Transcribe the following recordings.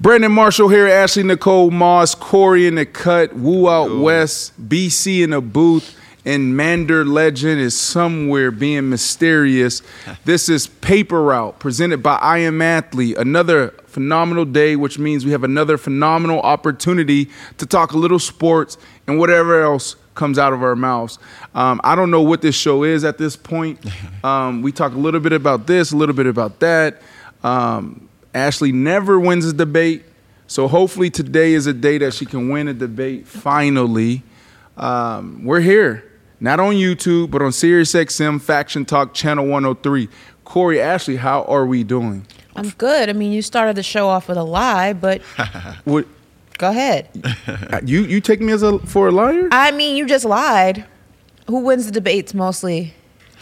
Brandon Marshall here, Ashley Nicole Moss, Corey in the cut, Woo out west, BC in the booth, and Mander Legend is somewhere being mysterious. this is Paper Route presented by I Am Athlete. Another phenomenal day, which means we have another phenomenal opportunity to talk a little sports and whatever else comes out of our mouths. Um, I don't know what this show is at this point. Um, we talk a little bit about this, a little bit about that. Um, Ashley never wins a debate, so hopefully today is a day that she can win a debate. Finally, um, we're here, not on YouTube, but on SiriusXM Faction Talk Channel 103. Corey, Ashley, how are we doing? I'm good. I mean, you started the show off with a lie, but What go ahead. you you take me as a for a liar? I mean, you just lied. Who wins the debates mostly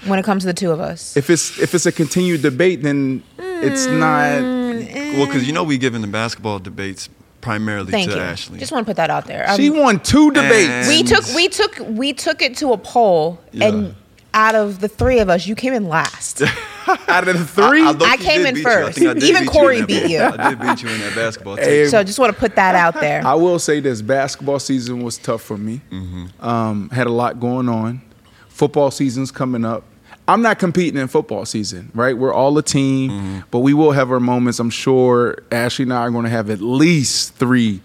when it comes to the two of us? If it's if it's a continued debate, then it's not. Well, because you know we give in the basketball debates primarily Thank to you. Ashley. Just want to put that out there. Um, She won two debates. we took we took we took it to a poll, and out of the three of us, you came in last. out of the three. low-key I came in first. I Even beat Corey in beat ball. you. I did beat you in that basketball. team. Hey, so just want to put that out there. I will say this: basketball season was tough for me. Mm-hmm. Um, had a lot going on. Football season's coming up. I'm not competing in football season, right? We're all a team, Mm-hmm. but we will have our moments. I'm sure Ashley and I are going to have at least three,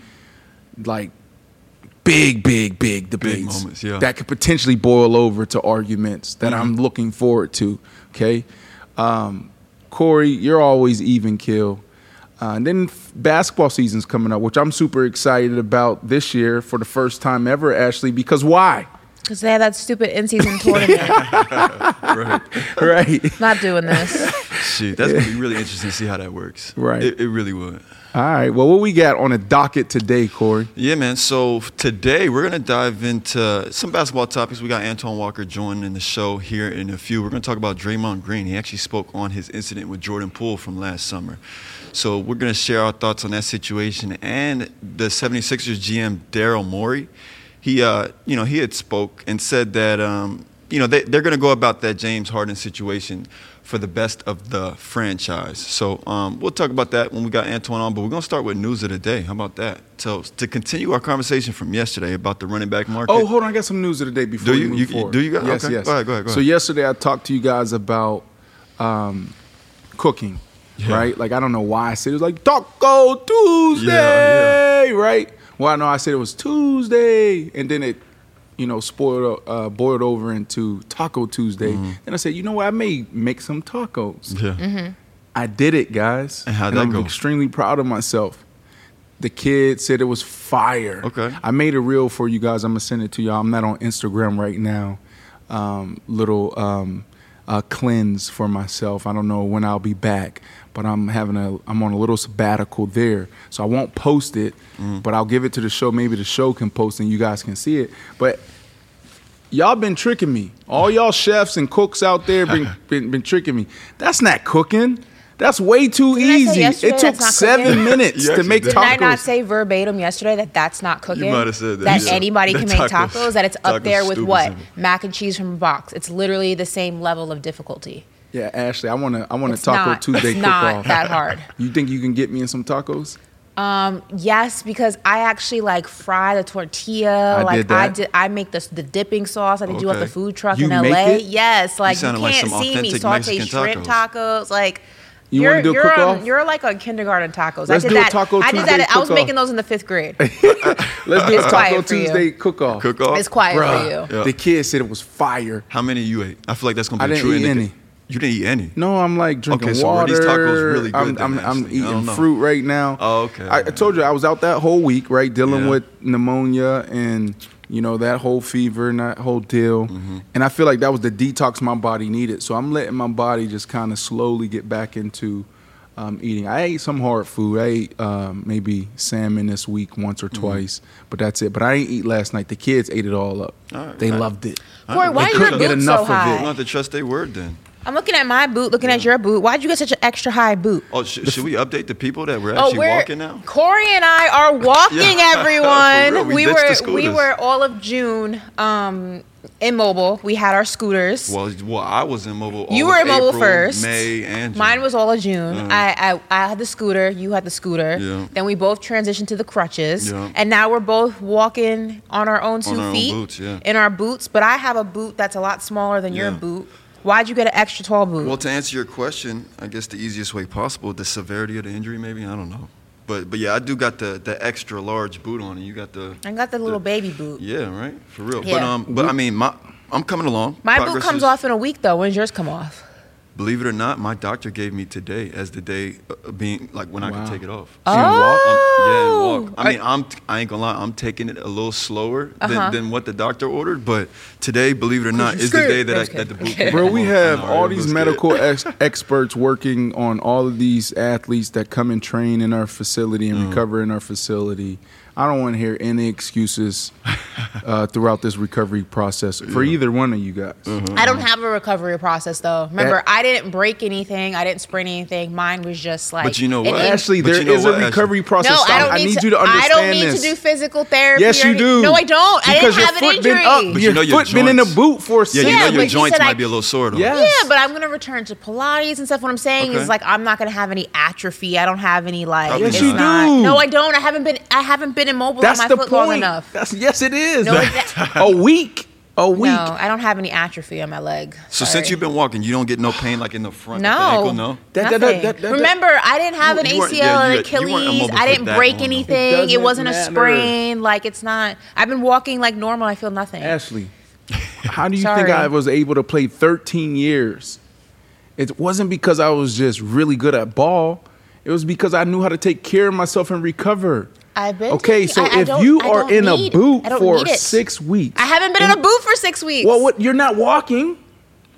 like big, big, big debates moments, yeah. that could potentially boil over to arguments that I'm Mm-hmm. looking forward to. Okay, um, Corey, you're always even kill. Uh, and then f- basketball season's coming up, which I'm super excited about this year for the first time ever, Ashley. Because why? Because they had that stupid in-season tournament. right. right. Not doing this. Shoot, that's gonna be really interesting to see how that works. Right. It, it really would. All right. Well, what we got on a docket today, Corey? Yeah, man. So today we're gonna dive into some basketball topics. We got Antoine Walker joining the show here in a few. We're gonna talk about Draymond Green. He actually spoke on his incident with Jordan Poole from last summer. So we're gonna share our thoughts on that situation and the 76ers GM Daryl Morey. He, uh, you know, he had spoke and said that, um, you know, they, they're gonna go about that James Harden situation for the best of the franchise. So um, we'll talk about that when we got Antoine on, but we're going to start with news of the day. How about that? So to continue our conversation from yesterday about the running back market. Oh, hold on. I got some news of the day before Do you- move you- forward. do you got- Yes, okay. yes. Go ahead, go ahead, go So yesterday I talked to you guys about um, cooking, Yeah. right? Like I don't know why I said it was like Taco Tuesday, right? Well, I know I said it was Tuesday, and then it, you know, spoiled uh, boiled over into Taco Tuesday. Then I said, you know what? I may make some tacos. Mm-hmm. Yeah. I did it, guys. And how'd and that I'm go? extremely proud of myself. The kid said it was fire. Okay. I made a reel for you guys. I'm gonna send it to y'all. I'm not on Instagram right now. Um, little um, uh, cleanse for myself. I don't know when I'll be back, but I'm having a. I'm on a little sabbatical there, so I won't post it. Mm. But I'll give it to the show. Maybe the show can post and you guys can see it. But y'all been tricking me. All y'all chefs and cooks out there been been, been tricking me. That's not cooking. That's way too Didn't easy. It took seven minutes You to actually make did. Did I not say verbatim yesterday that that's not cooking? might have said that, That yeah. anybody That can make tacos- tacos. That it's up tacos there with what simple. mac and cheese from a box. It's literally the same level of difficulty. Yeah, Ashley, I want to I want a It's Taco not, Tuesday it's not off. that hard. You think you can get me in some tacos? Um, yes, because I actually like fry the tortilla. like did I that. did, I make the the dipping sauce that they do at the food truck You in make LA. it? Yes, like you, sounded like can't some see me authentic saute Mexican shrimp tacos. Like You you're, want to do a you're, cook um, off? you're like a kindergarten tacos. Let's I did do a that. Taco I did Tuesday that. I was making those in the fifth grade. Let's do a Taco quiet for you. Tuesday cook off. Cook off. It's quiet Bruh, for you. Yeah. The kids said it was fire. How many you ate? I feel like that's gonna be I a didn't true eat any. You didn't eat any. No, I'm like drinking Okay, so were water. these tacos really good I'm, then, I'm, I'm eating fruit right now. Oh, okay, I, I told you I was out that whole week, right, dealing Yeah. with pneumonia and you know that whole fever and that whole deal. Mm-hmm. And I feel like that was the detox my body needed. So I'm letting my body just kind of slowly get back into um, eating. I ate some hard food. I ate um, maybe salmon this week once or Mm-hmm. twice, but that's it. But I ain't eat last night. The kids ate it all up. All right, they all right. loved it. Corey, why They are your couldn't get enough so of it. high? You don't have to trust their word then. I'm looking at my boot, looking at your boot. Why'd you get such an extra high boot? Oh, sh- should we update the people that we're Oh, actually we're walking now? Corey and I are walking. Yeah. Everyone, we we, were we were all of June um, immobile. We had our scooters. Well, well, I was in mobile. all you of were immobile April, first. May and June. Mine was all of June. Uh-huh. I, I I had the scooter. You had the scooter. Yeah. Then we both transitioned to the crutches. Yeah. And now we're both walking on our own two own feet boots, yeah. in our boots. But I have a boot that's a lot smaller than your boot. Why'd you get an extra tall boot? Well, to answer your question, I guess the easiest way possible, the severity of the injury, maybe I don't know, but but yeah, I do got the the extra large boot on, and you got the I got the little baby boot. yeah, right, for real. But um, but I mean, my I'm coming along. My boot comes is- off in a week though. When's yours come off? Believe it or not, my doctor gave me today as the day uh, being like when I Wow. can take it off. So you walk? Yeah, and Oh. walk. I mean, I'm I ain't gonna lie, I'm taking it a little slower Uh-huh. than, than what the doctor ordered. But today, believe it or not, is the day that I, I'm that the boot. kidding. can Bro, we have I all these medical ex- experts working on all of these athletes that come and train in our facility Mm. and recover in our facility. I don't want to hear any excuses uh, throughout this recovery process for either one of you guys. Mm-hmm. I don't have a recovery process though. Remember, I didn't break anything. I didn't sprain anything. Mine was just like. But you know an what? in- Ashley, But there you know is what, a Ashley? recovery process. no, I don't need need to. you to understand I don't need this. to do physical therapy. Yes, you do. No, I don't. I Because didn't your have an foot injury. been up. But your you know your foot been in a boot for Yeah, you know but your he joints said might I- be a little sore though. Yeah. Yeah, but I'm gonna return to Pilates and stuff. What I'm saying Okay. is like I'm not gonna have any atrophy. I don't have any like. Yes, you do. No, I don't. I haven't been. I haven't been immobile That's on my the foot long point. enough. That's yes, it is. No, that- a week. A week. No, I don't have any atrophy on my leg. So Sorry. since you've been walking, you don't get no pain like in the front, No. of the ankle, no. That- that- Nothing. that- that- that- Remember, I didn't have an You- you ACL yeah, and you- you weren't Achilles. I didn't break long, though. It anything. It, doesn't wasn't a sprain. Like it's not. I've been walking like normal. I feel nothing. Ashley, how do you Sorry. think I was able to play 13 years? It wasn't because I was just really good at ball. It was because I knew how to take care of myself and recover. I've been. Okay, taking- so I- I if don't- you are in need- a boot for six weeks, I haven't been in a boot for six weeks. Well, what? You're not walking.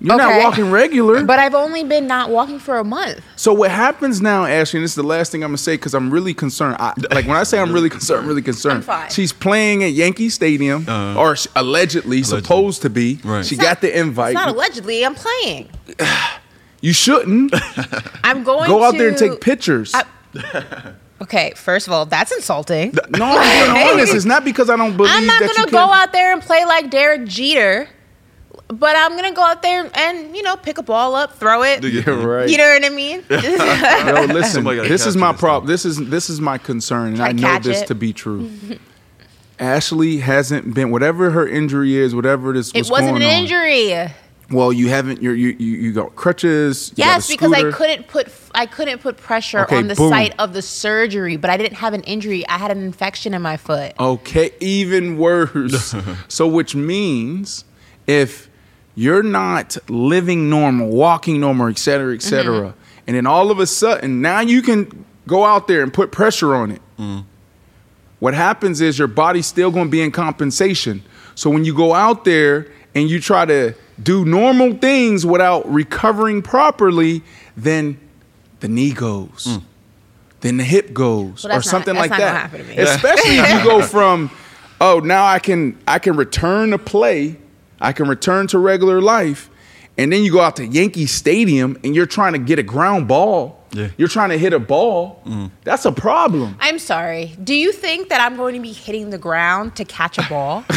You're Okay. not walking regular. But I've only been not walking for a month. So what happens now, Ashley, and this is the last thing I'm gonna say because I'm really concerned. I, like when I say I'm really concerned, I'm really concerned. I'm fine. She's playing at Yankee Stadium, Uh-huh. or sh- allegedly, supposed to be. Right. She It's got the invite. It's not allegedly. I'm playing. you shouldn't I'm going. To go out there and take pictures. I- Okay, first of all, that's insulting. no, I'm being honest. It's not because I don't believe I'm not that gonna you go can. out there and play like Derek Jeter, but I'm gonna go out there and you know pick a ball up, throw it. Do you- You're right. You know what I mean? Yo, listen. This is my problem. This is this is my concern, and Try I know this it. to be true. Ashley hasn't been whatever her injury is, whatever this was it wasn't going an on. injury. Well, you haven't. You're, you you you got crutches. you got Yes, a because I couldn't put I couldn't put pressure Okay, on the boom. site of the surgery, but I didn't have an injury. I had an infection in my foot. Okay, even worse. so, which means if you're not living normal, walking normal, et cetera, et cetera, Mm-hmm. and then all of a sudden now you can go out there and put pressure on it. What happens is your body's still going to be in compensation. So when you go out there and you try to do normal things without recovering properly, then the knee goes. Mm. Then the hip goes, Well, or that's not- something that's like not that. to me. Especially if you go from, oh, now I can I can return to play, I can return to regular life, and then you go out to Yankee Stadium and you're trying to get a ground ball. Yeah. You're trying to hit a ball. That's a problem. I'm sorry. Do you think that I'm going to be hitting the ground to catch a ball?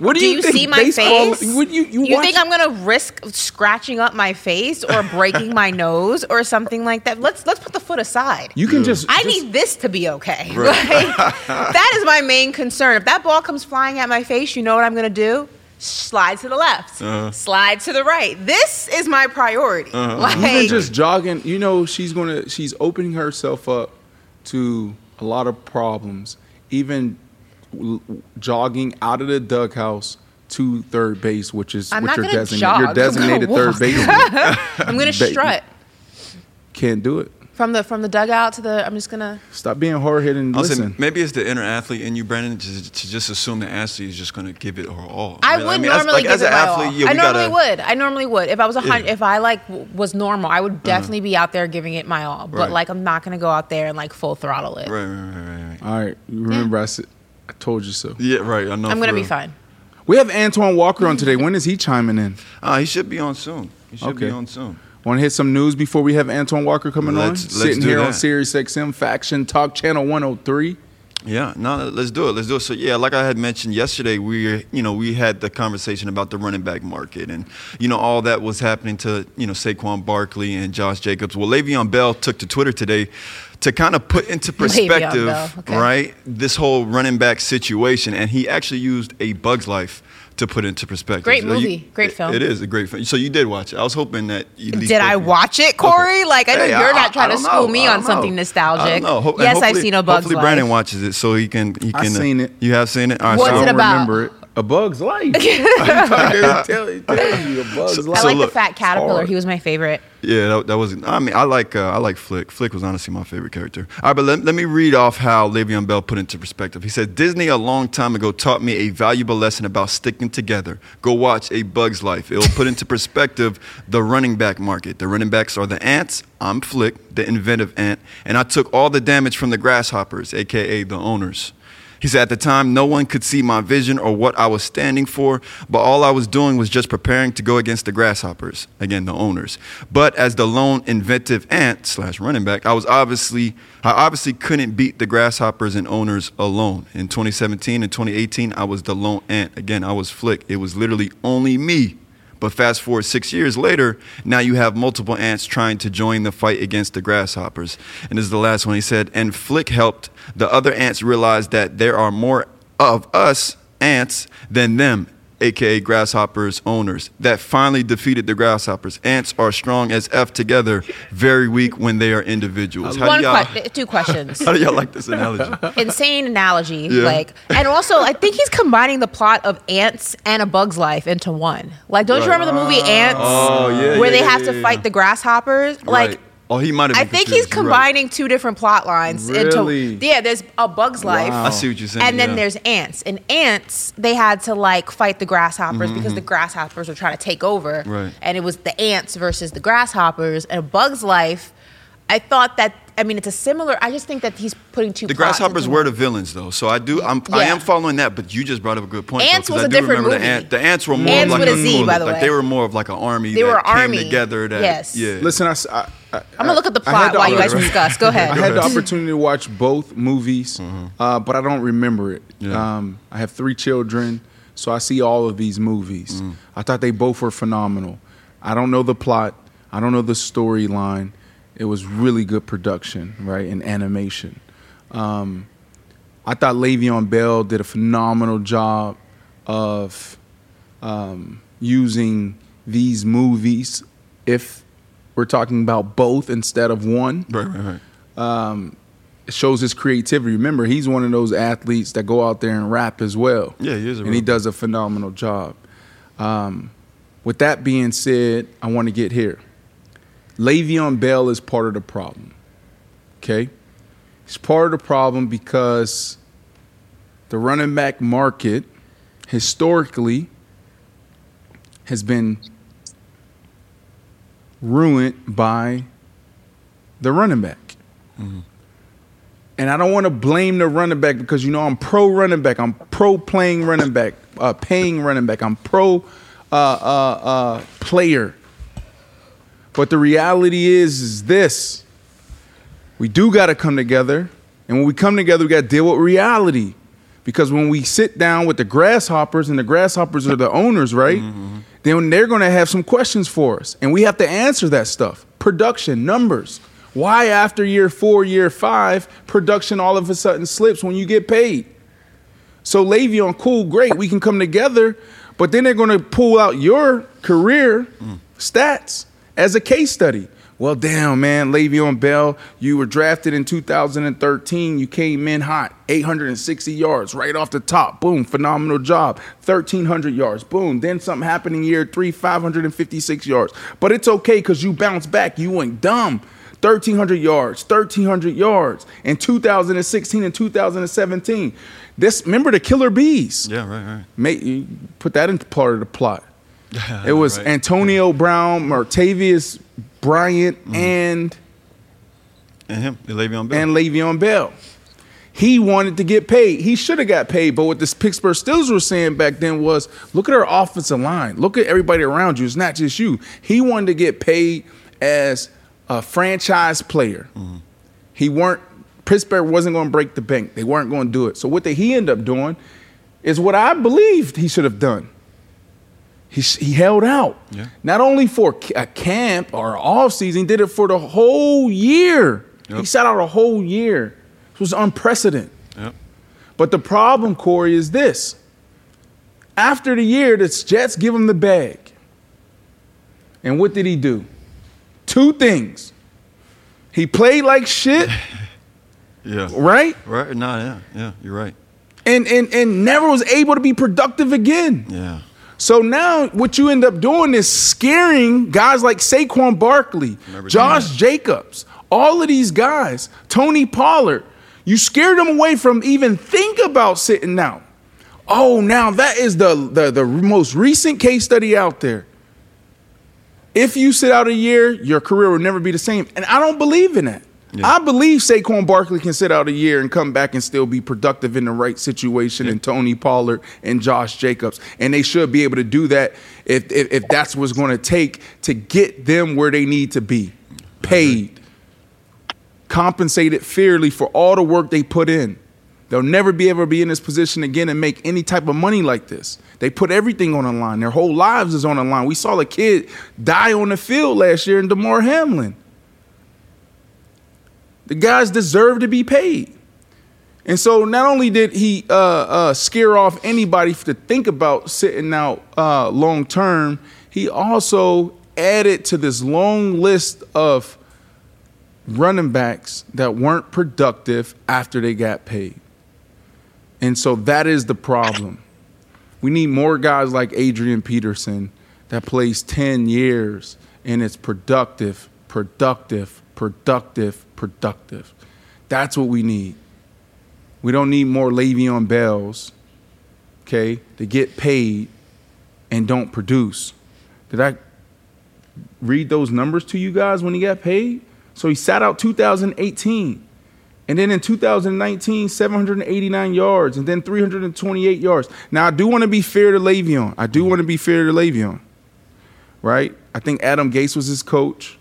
What do, Do you, you think see my baseball- face? Would you you, you think I'm gonna risk scratching up my face or breaking my nose or something like that? Let's let's put the foot aside. You can just. I just- need this to be okay. Like, that is my main concern. If that ball comes flying at my face, you know what I'm gonna do? Slide to the left, Uh-huh. slide to the right. This is my priority. Like, Even just jogging, you know, she's gonna she's opening herself up to a lot of problems. Even l- jogging out of the dug house to third base, which is I'm what not your gonna designated jog. your I'm designated third base. I'm gonna strut can't do it. From the from the dugout to the. I'm just gonna. Stop being hard headed and I'll say listen. maybe it's the inner athlete in you, Brandon, to, to just assume the athlete is just going to give it her all. I Right? would mean, as- normally like, give as it an athlete, all. yeah, I normally gotta, would. I normally would. If I was a hun- Yeah. Uh-huh. if I like was normal, I would definitely be out there giving it my all. But Right. like, I'm not gonna go out there and like full throttle it. Right, right, right, right, right. All right, remember I said I told you so. Yeah, right. I know. I'm gonna be fine. We have Antoine Walker on today. When is he chiming in? Uh, he should be on soon. He should be on soon. Want to hit some news before we have Antoine Walker coming on? Let's- let's Sitting do here on that. Sirius XM Faction Talk Channel 103. Yeah, no, let's do it. Let's do it. So yeah, like I had mentioned yesterday, we you know we had the conversation about the running back market and you know all that was happening to you know Saquon Barkley and Josh Jacobs. Well, Le'Veon Bell took to Twitter today to kind of put into perspective, okay. right, this whole running back situation, and he actually used a Bug's Life to put into perspective. Great So you- movie. Great it- film. It is a great film. So you did watch it. I was hoping that you. Did I watch it, Corey? Like, I know Hey, you're not trying to don't school know. me on don't something know. nostalgic. I. Ho- yes, I've hopefully- seen a Bug's Hopefully, Life. Brandon watches it so he can. He I've can. uh, seen it. You have seen it. All right, What's so I it don't about? remember it. A Bug's Life. I tell, it you a Bug's So- I Life. so like look, the fat caterpillar. He was my favorite. Yeah, that, that was. I mean, I like. Uh, I like Flick. Flick was honestly my favorite character. All right, but let, let me read off how Le'Veon Bell put into perspective. He said, "Disney a long time ago taught me a valuable lesson about sticking together. Go watch A Bug's Life. It will put into perspective the running back market. The running backs are the ants. I'm Flick, the inventive ant, and I took all the damage from the grasshoppers, aka the owners." He said, At the time, no one could see my vision or what I was standing for, but all I was doing was just preparing to go against the grasshoppers, again, the owners. But as the lone inventive ant slash running back, I was obviously, I obviously couldn't beat the grasshoppers and owners alone. In 2017 and 2018, I was the lone ant. Again, I was Flick. It was literally only me. But fast forward six years later, now you have multiple ants trying to join the fight against the grasshoppers. And this is the last one. He said, and Flick helped the other ants realize that there are more of us ants than them, aka grasshoppers owners, that finally defeated the grasshoppers. Antz are strong as F together, very weak when they are individuals. How One do y'all, que- two questions. how do y'all like this analogy? Insane analogy. Yeah. Like, and also, I think he's combining the plot of Antz and A Bug's Life into one. Like, don't you remember the movie Ants? Oh, yeah, Where yeah, they have to fight the grasshoppers. Like. Right. Oh, he might have. I been think he's confused. You're right. combining two different plot lines Really? into yeah. There's a Bug's Life, Wow. I see what you're saying. and then yeah. there's ants. And ants, they had to like fight the grasshoppers Mm-hmm, because the grasshoppers were trying to take over. Right. And it was the ants versus the grasshoppers. And a Bug's Life, I thought that. I mean, it's a similar. I just think that he's putting two. The plots grasshoppers into were one. the villains, though. So I do. I'm, I Yeah. am following that. But you just brought up a good point. though, Antz 'cause was I a do different remember movie. The, ant, the ants were more Antz like with a a Z, by the like way. they were more of like an army. They that were came army. together. That Yes. Yeah. Listen, I, s- I- I- I'm gonna look at the plot the while you guys discuss. Go ahead. I had the opportunity to watch both movies, uh, but I don't remember it. Yeah. Um, I have three children, so I see all of these movies. I thought they both were phenomenal. I don't know the plot. I don't know the storyline. It was really good production, right, and animation. Um, I thought Le'Veon Bell did a phenomenal job of um, using these movies. If we're talking about both instead of one, Right, right, right. it shows his creativity. Remember, he's one of those athletes that go out there and rap as well. Yeah, he is a and he does a phenomenal job. Um, with that being said, I want to get here. Le'Veon Bell is part of the problem. Okay, he's part of the problem because the running back market historically has been ruined by the running back. And I don't want to blame the running back because you know I'm pro running back. I'm pro playing running back, uh, paying running back. I'm pro uh, uh, uh, player. But the reality is, is this: we do got to come together, and when we come together, we got to deal with reality. Because when we sit down with the grasshoppers, and the grasshoppers are the owners, right? Then they're going to have some questions for us, and we have to answer that stuff. Production numbers. Why after year four, year five, production all of a sudden slips when you get paid? So Le'Veon, cool, great, we can come together, But then they're going to pull out your career stats as a case study. Well, damn, man, Le'Veon Bell, you were drafted in 2013. You came in hot, 860 yards right off the top. Boom, phenomenal job. 1,300 yards. Boom. Then something happened in year three, 556 yards. But it's okay because you bounced back. You went dumb. 1,300 yards, 1,300 yards in 2016 and 2017. This remember the Killer Bees. Yeah, right, right. Make, put that into part of the plot. It was Right. Antonio Brown, Martavis Bryant, Mm-hmm. and And him, Le'Veon Bell. and Le'Veon Bell. He wanted to get paid. He should have got paid. But what the Pittsburgh Steelers were saying back then was, look at our offensive line. Look at everybody around you. It's not just you. He wanted to get paid as a franchise player. He weren't. Pittsburgh wasn't going to break the bank. They weren't going to do it. So what did he end up doing is what I believed he should have done. He, he held out. Yeah. Not only for a camp or off season, he did it for the whole year. He sat out a whole year. It was unprecedented. Yep. But the problem, Corey, is this. After the year, the Jets give him the bag. And what did he do? Two things. He played like shit, Yeah. right? Right? No, yeah, yeah, you're right. And, and, and never was able to be productive again. Yeah. So now what you end up doing is scaring guys like Saquon Barkley, Josh. Jacobs, all of these guys, Tony Pollard. You scared them away from even think about sitting out. Oh, now that is the, the, the most recent case study out there. If you sit out a year, your career will never be the same. And I don't believe in that. Yeah. I believe Saquon Barkley can sit out a year and come back and still be productive in the right situation and Tony Pollard and Josh Jacobs. And they should be able to do that if, if, if that's what's going to take to get them where they need to be. Paid, compensated fairly for all the work they put in. They'll never be able to be in this position again and make any type of money like this. They put everything on the line. Their whole lives is on the line. We saw a kid die on the field last year in Damar Hamlin. The guys deserve to be paid. And so not only did he uh, uh, scare off anybody to think about sitting out uh, long term, he also added to this long list of running backs that weren't productive after they got paid. And so that is the problem. We need more guys like Adrian Peterson that plays 10 years and it's productive, productive, productive, productive. That's what we need. We don't need more Le'Veon Bells, okay, to get paid and don't produce. Did I read those numbers to you guys when he got paid? So he sat out 2018. And then in 2019, 789 yards, and then 328 yards. Now, I do want to be fair to Le'Veon. I do want to be fair to Le'Veon, right? I think Adam Gase was his coach.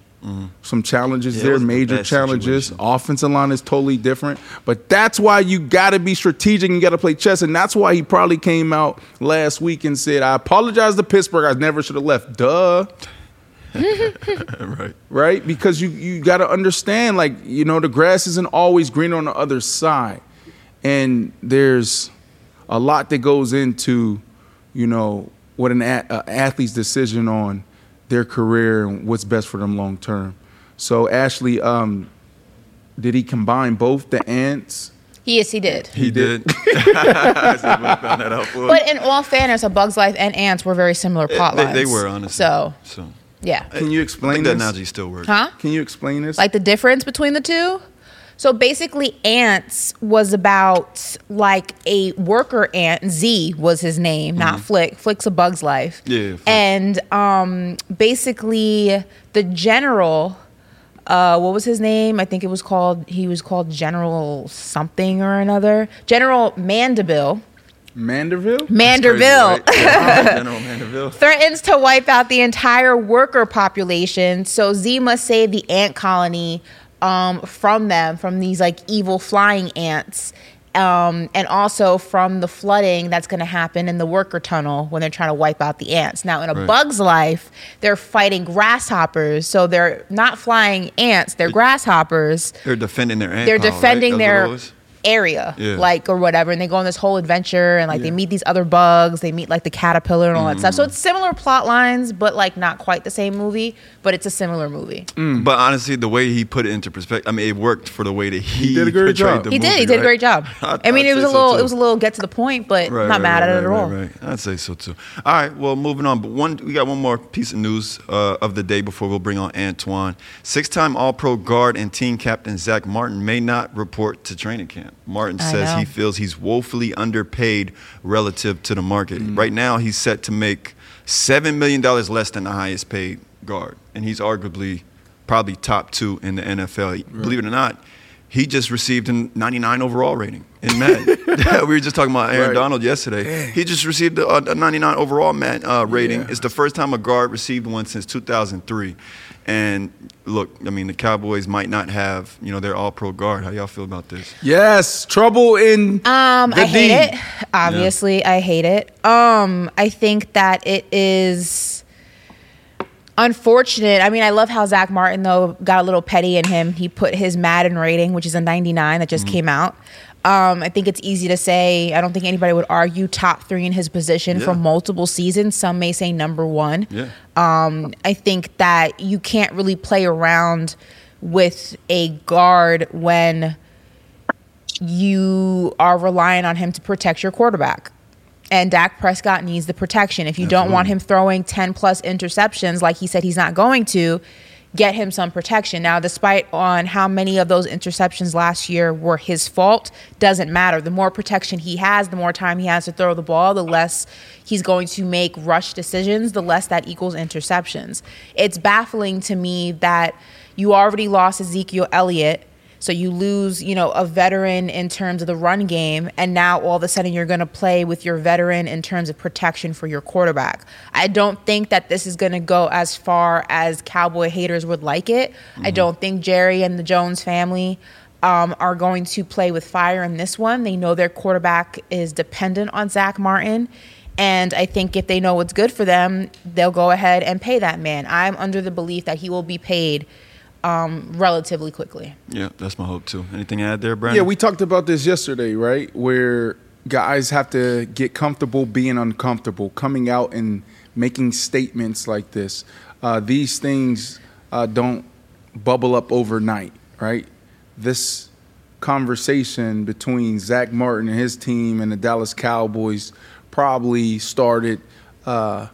Some challenges Yeah, there, major challenges. situation. Offensive line is totally different. But that's why you got to be strategic and you got to play chess. And that's why he probably came out last week and said, I apologize to Pittsburgh. I never should have left. Duh right. right? Because you you got to understand, like you know, the grass isn't always greener on the other side, and there's a lot that goes into, you know, what an a- a athlete's decision on their career and what's best for them long term. So Ashley, um, did he combine both the ants? Yes, he did. He did. I found that out for But in all fairness, A Bug's Life and Antz were very similar plot they, lines. they were honestly. So, so yeah. Can you I explain think that this? analogy still works. Huh? Can you explain this? Like the difference between the two? So basically, Antz was about like a worker ant. Z was his name, not Flick. Flick's a Bug's Life. Mm-hmm. Yeah, Flick. And um, basically, the general, uh, what was his name? I think it was called, he was called General something or another. General Mandeville. Manderville. Manderville. Crazy, right? General Mandeville. threatens to wipe out the entire worker population. So Z must save the ant colony um, from them, from these like evil flying ants. Um, and also from the flooding that's going to happen in the worker tunnel when they're trying to wipe out the ants. Now, in a Right. bug's life, they're fighting grasshoppers. So they're not flying ants, they're grasshoppers. They're defending their ant They're pile, right? defending That's their? Area Yeah. like or whatever and they go on this whole adventure and like they meet these other bugs they meet like the caterpillar and all that stuff so it's similar plot lines but like not quite the same movie but it's a similar movie But honestly, the way he put it into perspective, I mean, it worked for the way that he, did a great job. the he did movie, he did a great job I'd- i mean I'd it was a little too. it was a little get to the point but Right, not right, mad right, at it right, at all Right, right. I'd say so too. All right, well, moving on. But one, we got one more piece of news uh, of the day before we'll bring on Antoine. Six-time All-Pro guard and team captain Zach Martin may not report to training camp. Martin I says know. he feels he's woefully underpaid relative to the market. Mm. Right now, he's set to make seven million dollars less than the highest paid guard, and he's arguably probably top two in the NFL. Believe it or not. He just received a 99 overall rating in Madden. we were just talking about Aaron Right. Donald yesterday. He just received a, a 99 overall uh, rating. Yeah. It's the first time a guard received one since 2003. And look, I mean, the Cowboys might not have, you know, their All-Pro guard. How y'all feel about this? Yes, trouble in. Um, the I hate D. it. Obviously, I hate it. Um, I think that it is unfortunate. I mean, I love how Zach Martin though got a little petty in him. He put his Madden rating, which is a 99 that just Mm-hmm. came out. Um, I think it's easy to say. I don't think anybody would argue top three in his position for multiple seasons. Some may say number one. Yeah. Um, I think that you can't really play around with a guard when you are relying on him to protect your quarterback. And Dak Prescott needs the protection. If you don't want him throwing 10 plus interceptions like he said he's not going to, get him some protection. Now, despite on how many of those interceptions last year were his fault, doesn't matter. The more protection he has, the more time he has to throw the ball, the less he's going to make rush decisions, the less that equals interceptions. It's baffling to me that you already lost Ezekiel Elliott so you lose, you know, a veteran in terms of the run game, and now all of a sudden you're going to play with your veteran in terms of protection for your quarterback. I don't think that this is going to go as far as Cowboy haters would like it. I don't think Jerry and the Jones family um, are going to play with fire in this one. They know their quarterback is dependent on Zach Martin. And I think if they know what's good for them, they'll go ahead and pay that man. I'm under the belief that he will be paid um, relatively quickly. Yeah, that's my hope too. Anything to add there, Brandon? Yeah, we talked about this yesterday, right? Where guys have to get comfortable being uncomfortable, coming out and making statements like this. Uh, these things uh, don't bubble up overnight, right? This conversation between Zach Martin and his team and the Dallas Cowboys probably started uh,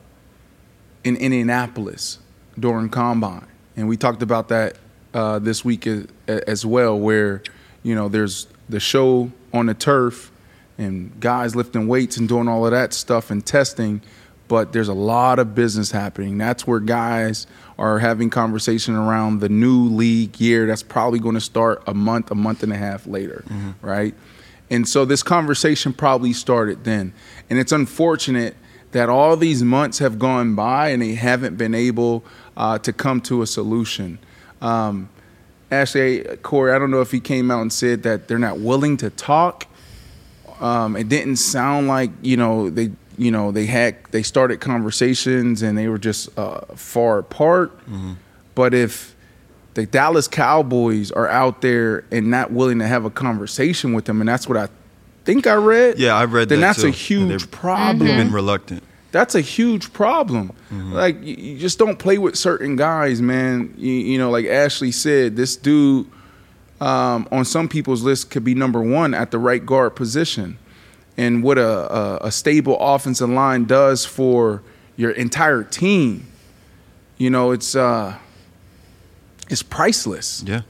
in Indianapolis during combine, and we talked about that uh, this week as, as well, where you know there's the show on the turf and guys lifting weights and doing all of that stuff and testing, but there's a lot of business happening. That's where guys are having conversation around the new league year that's probably going to start a month, a month and a half later, right? And so this conversation probably started then. And it's unfortunate that all these months have gone by and they haven't been able uh, to come to a solution. Um, Ashley, Corey, I don't know if he came out and said that they're not willing to talk. Um, it didn't sound like you know they you know they had they started conversations and they were just uh, far apart. But if the Dallas Cowboys are out there and not willing to have a conversation with them, and that's what I think I read. Yeah, I read Then that that's too. a huge problem. They've been reluctant. That's a huge problem. Like you, you just don't play with certain guys, man. You, you know, like Ashley said, this dude um, on some people's list could be number one at the right guard position. And what a, a, a stable offensive line does for your entire team, you know, it's uh, it's priceless. Yeah.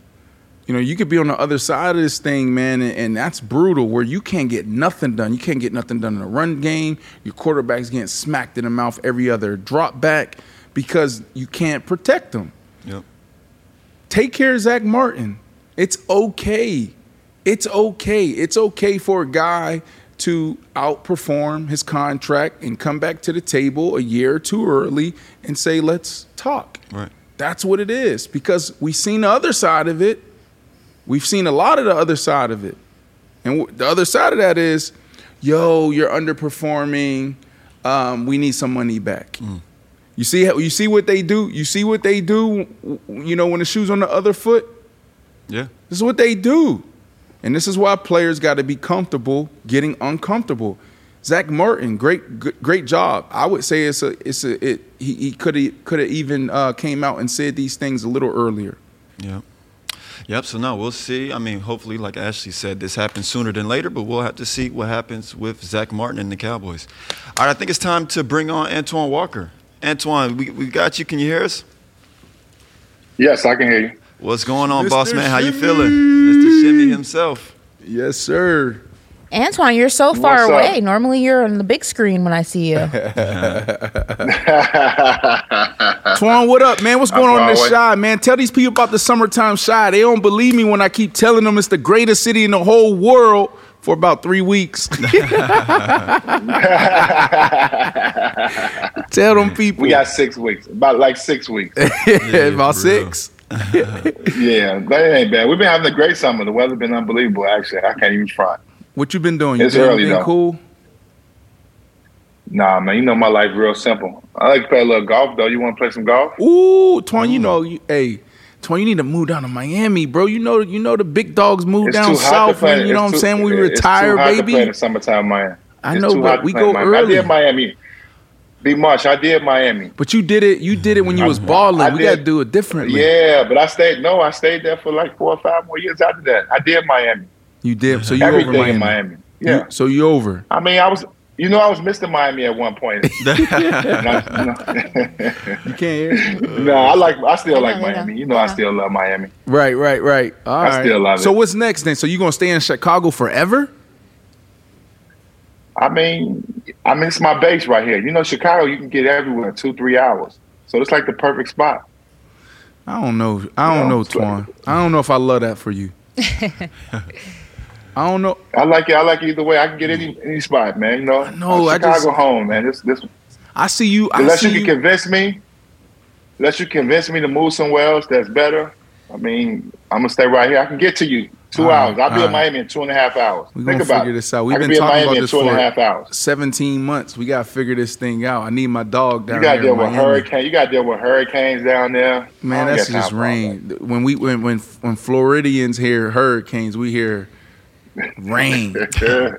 You know, you could be on the other side of this thing, man, and, and that's brutal where you can't get nothing done. You can't get nothing done in the run game. Your quarterback's getting smacked in the mouth every other drop back because you can't protect them. Yep. Take care of Zach Martin. It's okay. It's okay. It's okay for a guy to outperform his contract and come back to the table a year or two early and say, let's talk. Right. That's what it is because we've seen the other side of it. We've seen a lot of the other side of it. And w- the other side of that is, yo, you're underperforming. Um, we need some money back. You see you see what they do? You see what they do, you know, when the shoe's on the other foot? Yeah. This is what they do. And this is why players got to be comfortable getting uncomfortable. Zach Martin, great great job. I would say it's a it's a it he, could have could have even uh, came out and said these things a little earlier. Yep. Yep. So now we'll see. I mean, hopefully, like Ashley said, this happens sooner than later, but we'll have to see what happens with Zach Martin and the Cowboys. All right, I think it's time to bring on Antoine Walker. Antoine, we, we got you. Can you hear us? Yes, I can hear you. What's going on, boss man? How you Shimmy. feeling? Mr. Shimmy himself. Yes, sir. Antoine, you're so far What's up? away. Normally you're on the big screen when I see you. Twan, what up, man? What's going on in far this Chi, man? Tell these people about the summertime Chi. They don't believe me when I keep telling them it's the greatest city in the whole world for about three weeks. Tell them people. we got six weeks, about like six weeks. about real. six. yeah, that ain't bad. We've been having a great summer. The weather's been unbelievable. Actually, I can't even front. What you been doing? You It's been, early, though. cool? Nah, man, you know my life real simple. I like to play a little golf though. You want to play some golf? Ooh, Twan, you know, you, hey, Twan, you need to move down to Miami, bro. You know, you know the big dogs move It's down too hot to south. play. When, you know what I'm saying? too- When we it's retire, too hot To play in baby. the summertime, Miami. I It's know, but we go Miami. early. I did Miami. Be March. I did Miami. But you did it. You did it when you was balling. I we did. got to do it differently. Yeah, but I stayed. No, I stayed there for like four or five more years after that. I did Miami. You did. So you over Miami. in Miami. You- Yeah. so you over. I mean, I was. You know, I was Mr. Miami at one point. no, You can't hear. no, I like. I still I like know, I know. Miami. You know, I I still love Miami. Right, right, right. All I right. still love So what's next then? So you gonna stay in Chicago forever? I mean, I mean, it's my base right here. You know, Chicago, you can get everywhere in two, three hours. So it's like the perfect spot. I don't know. I don't No, know, it's like- Twan. I don't know if I love that for you. I don't know. I like it. I like it either way. I can get any any spot, man. You know, I Chicago just- home, man. This this I see you. I unless see you you. can convince me, unless you convince me to move somewhere else that's better. I mean, I'm gonna stay right here. I can get to you two All right, hours. I'll be in right. Miami in two and a half hours. We Think gonna about figure it. this out. We've been be talking about this two and a for half hours. 17 months. We gotta figure this thing out. I need my dog down You got to here. deal with hurricane. You got to deal with hurricanes down there. Man, that's don't that's got time just rain. When we when when when Floridians hear hurricanes, we hear rain.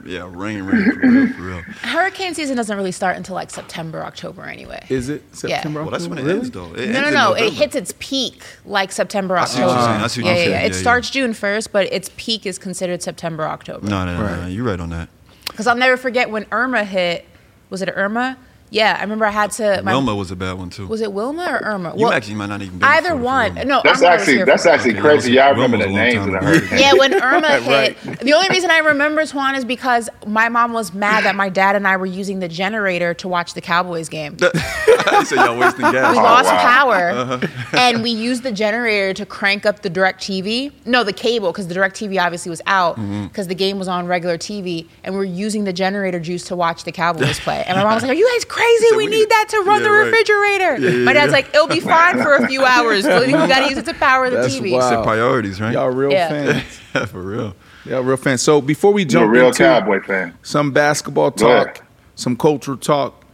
Yeah, rain, rain, for real, for real. Hurricane season doesn't really start until like September, October anyway. Is it September? Well, that's when it October? ends, though. It No, ends no, in no. It hits its peak like September, see October. what you're saying. I see what yeah, you're yeah, saying. yeah. It Yeah, yeah. starts June 1st, but its peak is considered September, October. No, no, no, Right. no, you're right on that. Because I'll never forget when Irma hit. Was it Irma? Yeah, I remember I had to. My, Wilma was a bad one too. Was it Wilma or Irma? you actually might not even. Been either for- for one. Wilma. No, That's Irma was actually here that's for- actually Okay, crazy. that Y'all was- remember the was names of the time ago. hurricanes. Yeah, when Irma hit, Right. the only reason I remember Twan is because my mom was mad that my dad and I were using the generator to watch the Cowboys game. so y'all wasting gas. We Oh, lost wow. power, Uh-huh. and we used the generator to crank up the Direct TV. No, the cable, because the Direct TV obviously was out Mm-hmm. because the game was on regular TV, and we are using the generator juice to watch the Cowboys play. And my mom was like, "Are you guys crazy? So we we- need that to run Yeah, the right. refrigerator." yeah, my dad's yeah. like, "It'll be fine for a few hours. but we got to use it to power the That's TV." wild. It's priorities, right? Y'all real Yeah. fans. for real. Y'all real fans. So before we You're a jump real into cowboy fan. some basketball Go ahead. talk, some cultural talk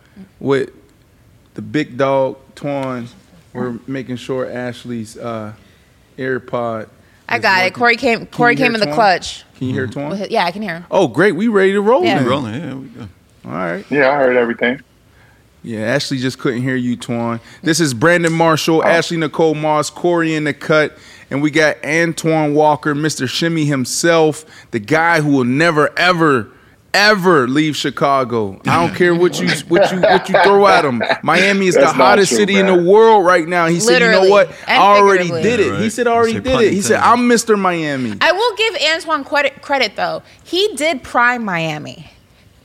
with the big dog Twan, we're making sure Ashley's uh, AirPod. I is got it. Corey came. Can Corey came in the clutch. Can you hear. Twan? Yeah, I can hear him. Oh, great. We ready to roll Yeah. then. Rolling, yeah, we go. All right. Yeah, I heard everything. Yeah, Ashley just couldn't hear you, Twan. This is Brandon Marshall, oh. Ashley Nicole Moss, Corey in the cut, and we got Antoine Walker, Mr. Shimmy himself, the guy who will never, ever, ever leave Chicago. I don't care what you what you what you throw at him. Miami is the That's not hottest true, city in the world right now. He said, "You know Literally what? and I already did it." Yeah, He said, "I already did it." He said, "I'm Mr. Miami." I will give Antoine credit, credit though. He did prime Miami.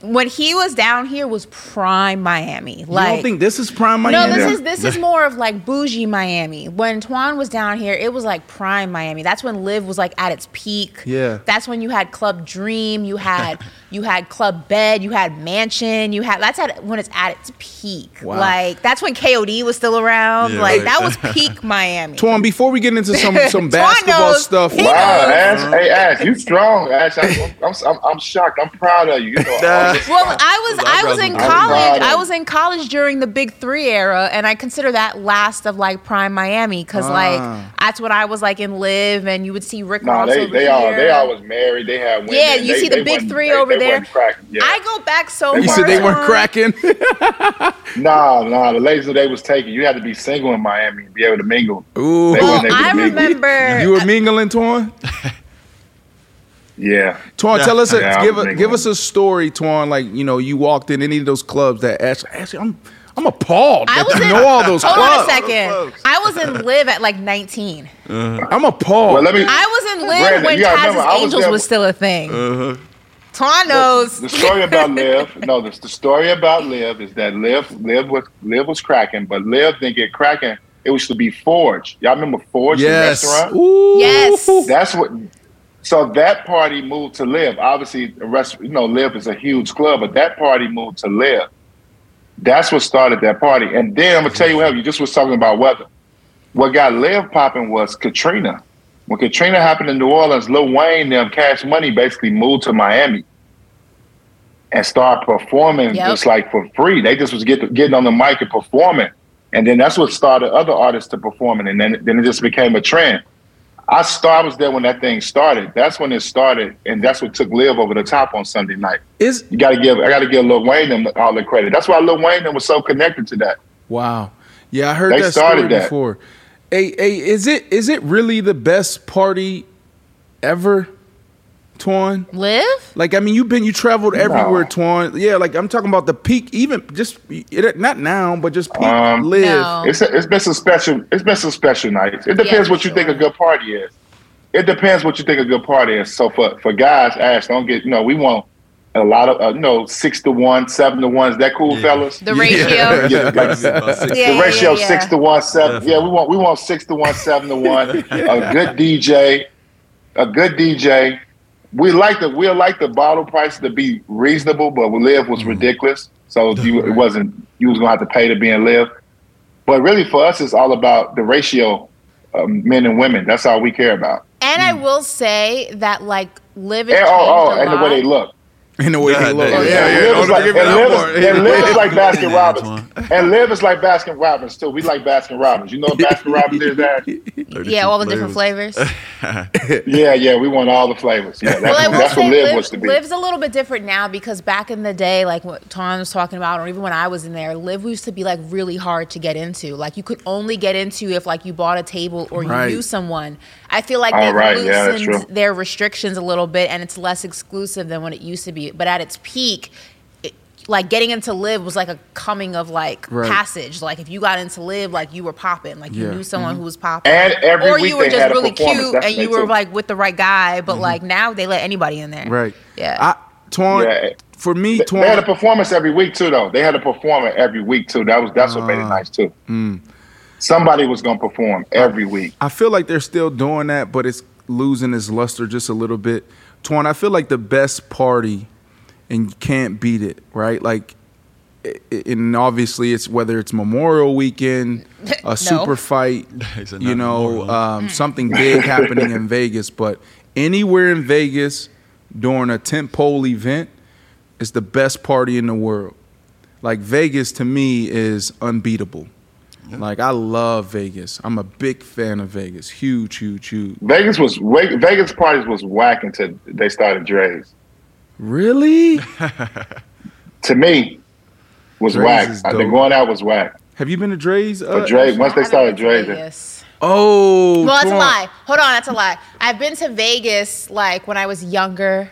When he was down here was prime Miami. you Like don't think this is prime Miami? no, this is this is more of like bougie Miami. When Twan was down here, it was like prime Miami. That's when LIV was like at its peak. Yeah. That's when you had Club Dream, you had you had Club Bed, you had Mansion, you had that's at when it's at its peak. Wow. Like that's when KOD was still around. Yeah, like right. that was peak Miami. Twan, before we get into some some basketball knows. stuff, He Wow, knows. Ash. Hey, Ash, you strong, Ash. I'm, I'm, I'm, I'm shocked. I'm proud of you. You know, I Well, I was I was in college. I was in college during the Big Three era, and I consider that last of like prime Miami because Ah. like that's when I was like in LIV, and you would see Rick No, Ross they over they here. all they all was married. They had women. Yeah, you They- see the big three they- over they there. cracking. Yeah. I go back so You far. said they weren't cracking. Nah, nah. The ladies that they was taking, you had to be single in Miami and be able to mingle. Ooh. They Well, able I to mingle. remember. You were mingling, Twan? Yeah. Twan, tell us, a, Yeah, give a, give us a story, Twan. Like you know, you walked in any of those clubs that actually, actually I'm, I'm appalled I that was in, know all those hold clubs. on a second. I was in LIV at like 19. I'm appalled. Well, let me. I was in LIV Brandon, when you remember, Taz's I was Angels there- was still a thing. Uh-huh. Twan knows. The story about Liv, no, the, the story about Liv is that Liv, Liv was Liv was cracking, but Liv didn't get cracking. It was to be Forge. Y'all remember Forge, yes. the restaurant? Ooh. Yes. That's what. So that party moved to LIV. Obviously, the rest, you know, LIV is a huge club, but that party moved to LIV. That's what started that party. And then I'm gonna tell you what, you just was talking about weather. What got LIV popping was Katrina. When Katrina happened in New Orleans, Lil Wayne, them Cash Money basically moved to Miami and started performing Yep. just like for free. They just was get, getting on the mic and performing. And then that's what started other artists to performing. And then, then it just became a trend. I start, I was there when that thing started. That's when it started, and that's what took LIV over the top on Sunday night. Is You got to give, I got to give Lil Wayne them all the credit. That's why Lil Wayne them was so connected to that. wow. Yeah, I heard They that started story that. before. Hey, hey, is it is it really the best party ever, Twan? LIV? Like, I mean, you've been, you traveled No. everywhere, Twan. Yeah, like I'm talking about the peak, even just it, not now, but just peak Um, LIV. No. It's it's been some special. It's been some special nights. It depends for what you think a good party is. It depends what you think a good party is. So for for guys, Ash, don't get you know we want a lot of uh, you know six to one, seven to one. Is that cool, Yeah. fellas? The ratio? Yeah, like, Yeah, the yeah, ratio yeah. six to one, seven. Yeah, we want we want six to one, seven to one. a good DJ, a good DJ. We like the we like the bottle price to be reasonable, but we LIV was ridiculous. So you, it wasn't you was gonna have to pay to be in LIV. But really, for us, it's all about the ratio of men and women. That's all we care about. And I will say that like LIV is And, oh, oh, a and the way they look. In the way Yeah, they look. Oh, yeah, Yeah, yeah, yeah, Liv is like, and it Liv is, and Liv is like Baskin Robbins. And Liv is like Baskin Robbins too. We like Baskin Robbins. You know what Baskin Robbins is, that? Yeah, all the different flavors. Yeah, yeah. We want all the flavors. Yeah, that's, well, I will that's say what Liv live, was to be. LIV's a little bit different now because back in the day, like what Tom was talking about, or even when I was in there, LIV used to be like really hard to get into. Like you could only get into if like you bought a table or you Right. knew someone. I feel like they've right. Loosened true. their restrictions a little bit, and it's less exclusive than what it used to be. But at its peak. It, like getting into LIV was like a coming of like Right. passage. Like if you got into LIV, like you were popping. Like you knew someone who was popping. And every or week you were just really cute and you were took. like with the right guy. But like now they let anybody in there. Right. Yeah. I, Twan, Yeah. for me, They had a performance every week too, though. They had a performer every week too. That was that's what Ah. made it nice too. mm. Somebody was gonna perform every week. I feel like they're still doing that, but it's losing its luster just a little bit. Twan, I feel like the best party, and you can't beat it, right? Like, i- i- and obviously it's whether it's Memorial Weekend, a No. super fight, you know, um, something big happening in Vegas. But anywhere in Vegas during a tentpole event is the best party in the world. Like Vegas to me is unbeatable. Like I love Vegas. I'm a big fan of Vegas. Huge, huge, huge. Vegas was Vegas parties was whack until they started Drai's. Really? To me, was Drai's whack. is Uh, The going out was whack. Have you been to Drai's? Uh, But Dre, once they started haven't been to Drai's, Vegas. oh, Well, that's a lie. Hold on, that's a lie. I've been to Vegas like when I was younger,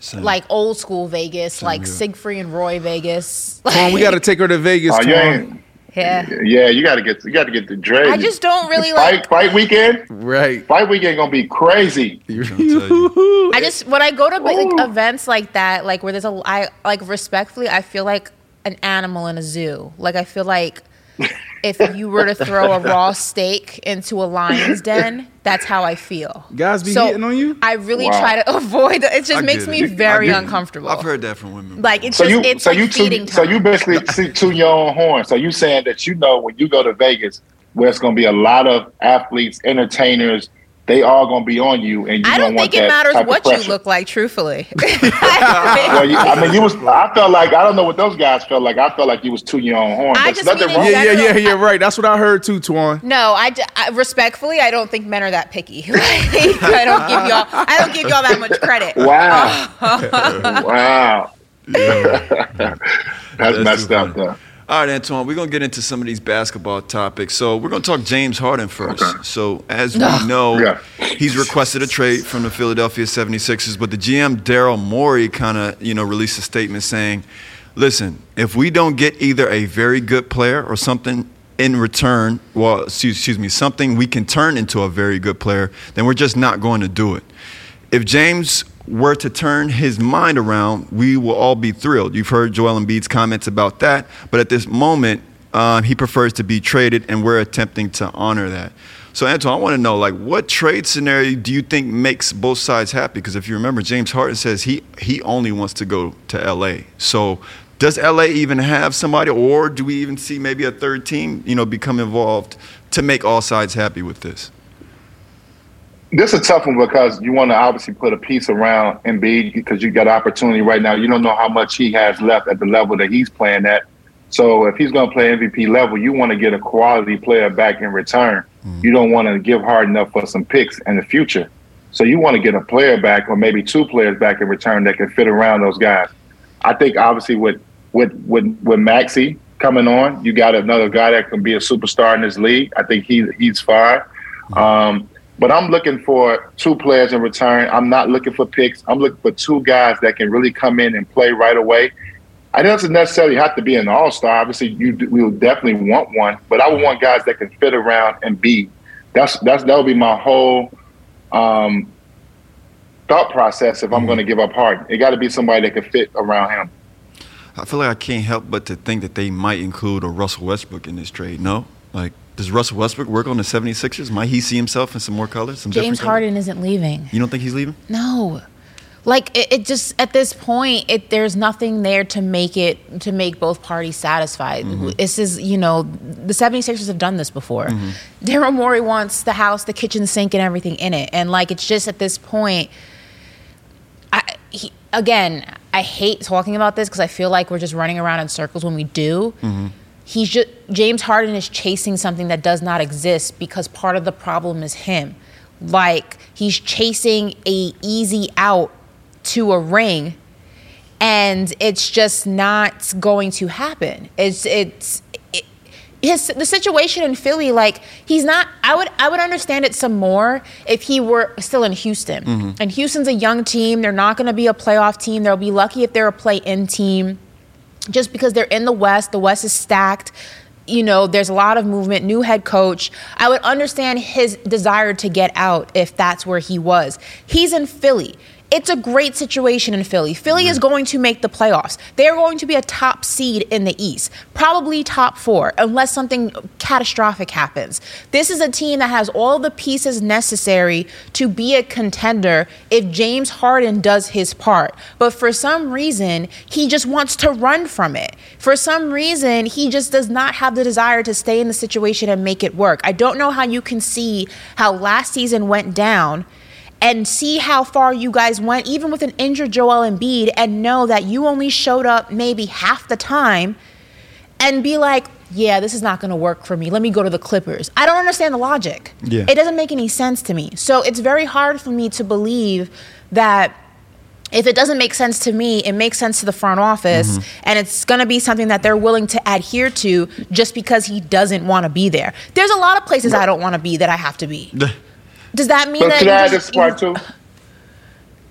Same. like old school Vegas, like here. Siegfried and Roy Vegas. Twan, we got to take her to Vegas. oh, you Twan. ain't. Yeah. Yeah, you got to get you got to get the Drai's. I just don't really fight like. fight weekend. Right. Fight weekend gonna be crazy. trying to tell you. I just when I go to like events like that, like where there's a, I like respectfully, I feel like an animal in a zoo. Like I feel like if you were to throw a raw steak into a lion's den, that's how I feel. Guys be So, hitting on you? I really Wow. try to avoid. The, it just I makes me it. very I get it. uncomfortable. I've heard that from women. Like it's So just you it's so like you feeding two, so you basically see to your own horn. So you saying that you know when you go to Vegas where it's gonna be a lot of athletes, entertainers, they all gonna be on you, and you I don't want think it matters what you look like, truthfully. Well, you, I mean, you was. I felt like I don't know what those guys felt like. I felt like you was tooting your own horn. I just mean wrong. Yeah, yeah, yeah, yeah. Right. That's what I heard too, Twan. No, I respectfully, I don't think men are that picky. I don't give y'all, I don't give y'all that much credit. Wow. wow. That's, That's messed up, funny. though. All right, Antoine, we're going to get into some of these basketball topics. So, we're going to talk James Harden first. Okay. So, as we know, Yeah. he's requested a trade from the Philadelphia 76ers, but the GM, Daryl Morey, kind of, you know, released a statement saying, listen, if we don't get either a very good player or something in return, well, excuse, excuse me, something we can turn into a very good player, then we're just not going to do it. If James were to turn his mind around, we will all be thrilled. You've heard Joel Embiid's comments about that, but at this moment, uh, he prefers to be traded, and we're attempting to honor that. So, Antoine, I want to know, like, what trade scenario do you think makes both sides happy? Because if you remember, James Harden says he he only wants to go to LA. So, does LA even have somebody, or do we even see maybe a third team, you know, become involved to make all sides happy with this? This is a tough one because you want to obviously put a piece around Embiid because you got opportunity right now. You don't know how much he has left at the level that he's playing at. So if he's going to play MVP level, you want to get a quality player back in return. You don't want to give hard enough for some picks in the future. So you want to get a player back or maybe two players back in return that can fit around those guys. I think obviously with with with with Maxey coming on, you got another guy that can be a superstar in this league. I think he he's fine. Um, but I'm looking for two players in return. I'm not looking for picks. I'm looking for two guys that can really come in and play right away. I doesn't necessarily have to be an all star. Obviously, you we would definitely want one, but I would want guys that can fit around and be. That's that's that would be my whole um, thought process if I'm going to give up Harden. It got to be somebody that can fit around him. I feel like I can't help but to think that they might include a Russell Westbrook in this trade. No? Like, does Russell Westbrook work on the 76ers? Might he see himself in some more colors? Some James different colors? Harden isn't leaving. You don't think he's leaving? No. Like it, it just at this point, it there's nothing there to make it to make both parties satisfied. Mm-hmm. This is, you know, the 76ers have done this before. Mm-hmm. Daryl Morey wants the house, the kitchen sink, and everything in it. And like it's just at this point, I he, again, I hate talking about this because I feel like we're just running around in circles when we do. Mm-hmm. He's just James Harden is chasing something that does not exist because part of the problem is him. Like he's chasing a easy out to a ring and it's just not going to happen. It's it's it, his the situation in Philly like he's not I would I would understand it some more if he were still in Houston. Mm-hmm. And Houston's a young team, they're not going to be a playoff team. They'll be lucky if they're a play-in team just because they're in the West, the West is stacked. You know, there's a lot of movement, new head coach. I would understand his desire to get out if that's where he was. He's in Philly. It's a great situation in Philly. Philly is mm-hmm. going to make the playoffs. They're going to be a top seed in the East, probably top four, unless something catastrophic happens. This is a team that has all the pieces necessary to be a contender if James Harden does his part. But for some reason, he just wants to run from it. For some reason, he just does not have the desire to stay in the situation and make it work. I don't know how you can see how last season went down and see how far you guys went, even with an injured Joel Embiid, and know that you only showed up maybe half the time and be like, yeah, this is not going to work for me. Let me go to the Clippers. I don't understand the logic. Yeah. It doesn't make any sense to me. So it's very hard for me to believe that if it doesn't make sense to me, it makes sense to the front office, mm-hmm. and it's going to be something that they're willing to adhere to just because he doesn't want to be there. There's a lot of places I don't want to be that I have to be. Does that mean So that can you I add just- this part too?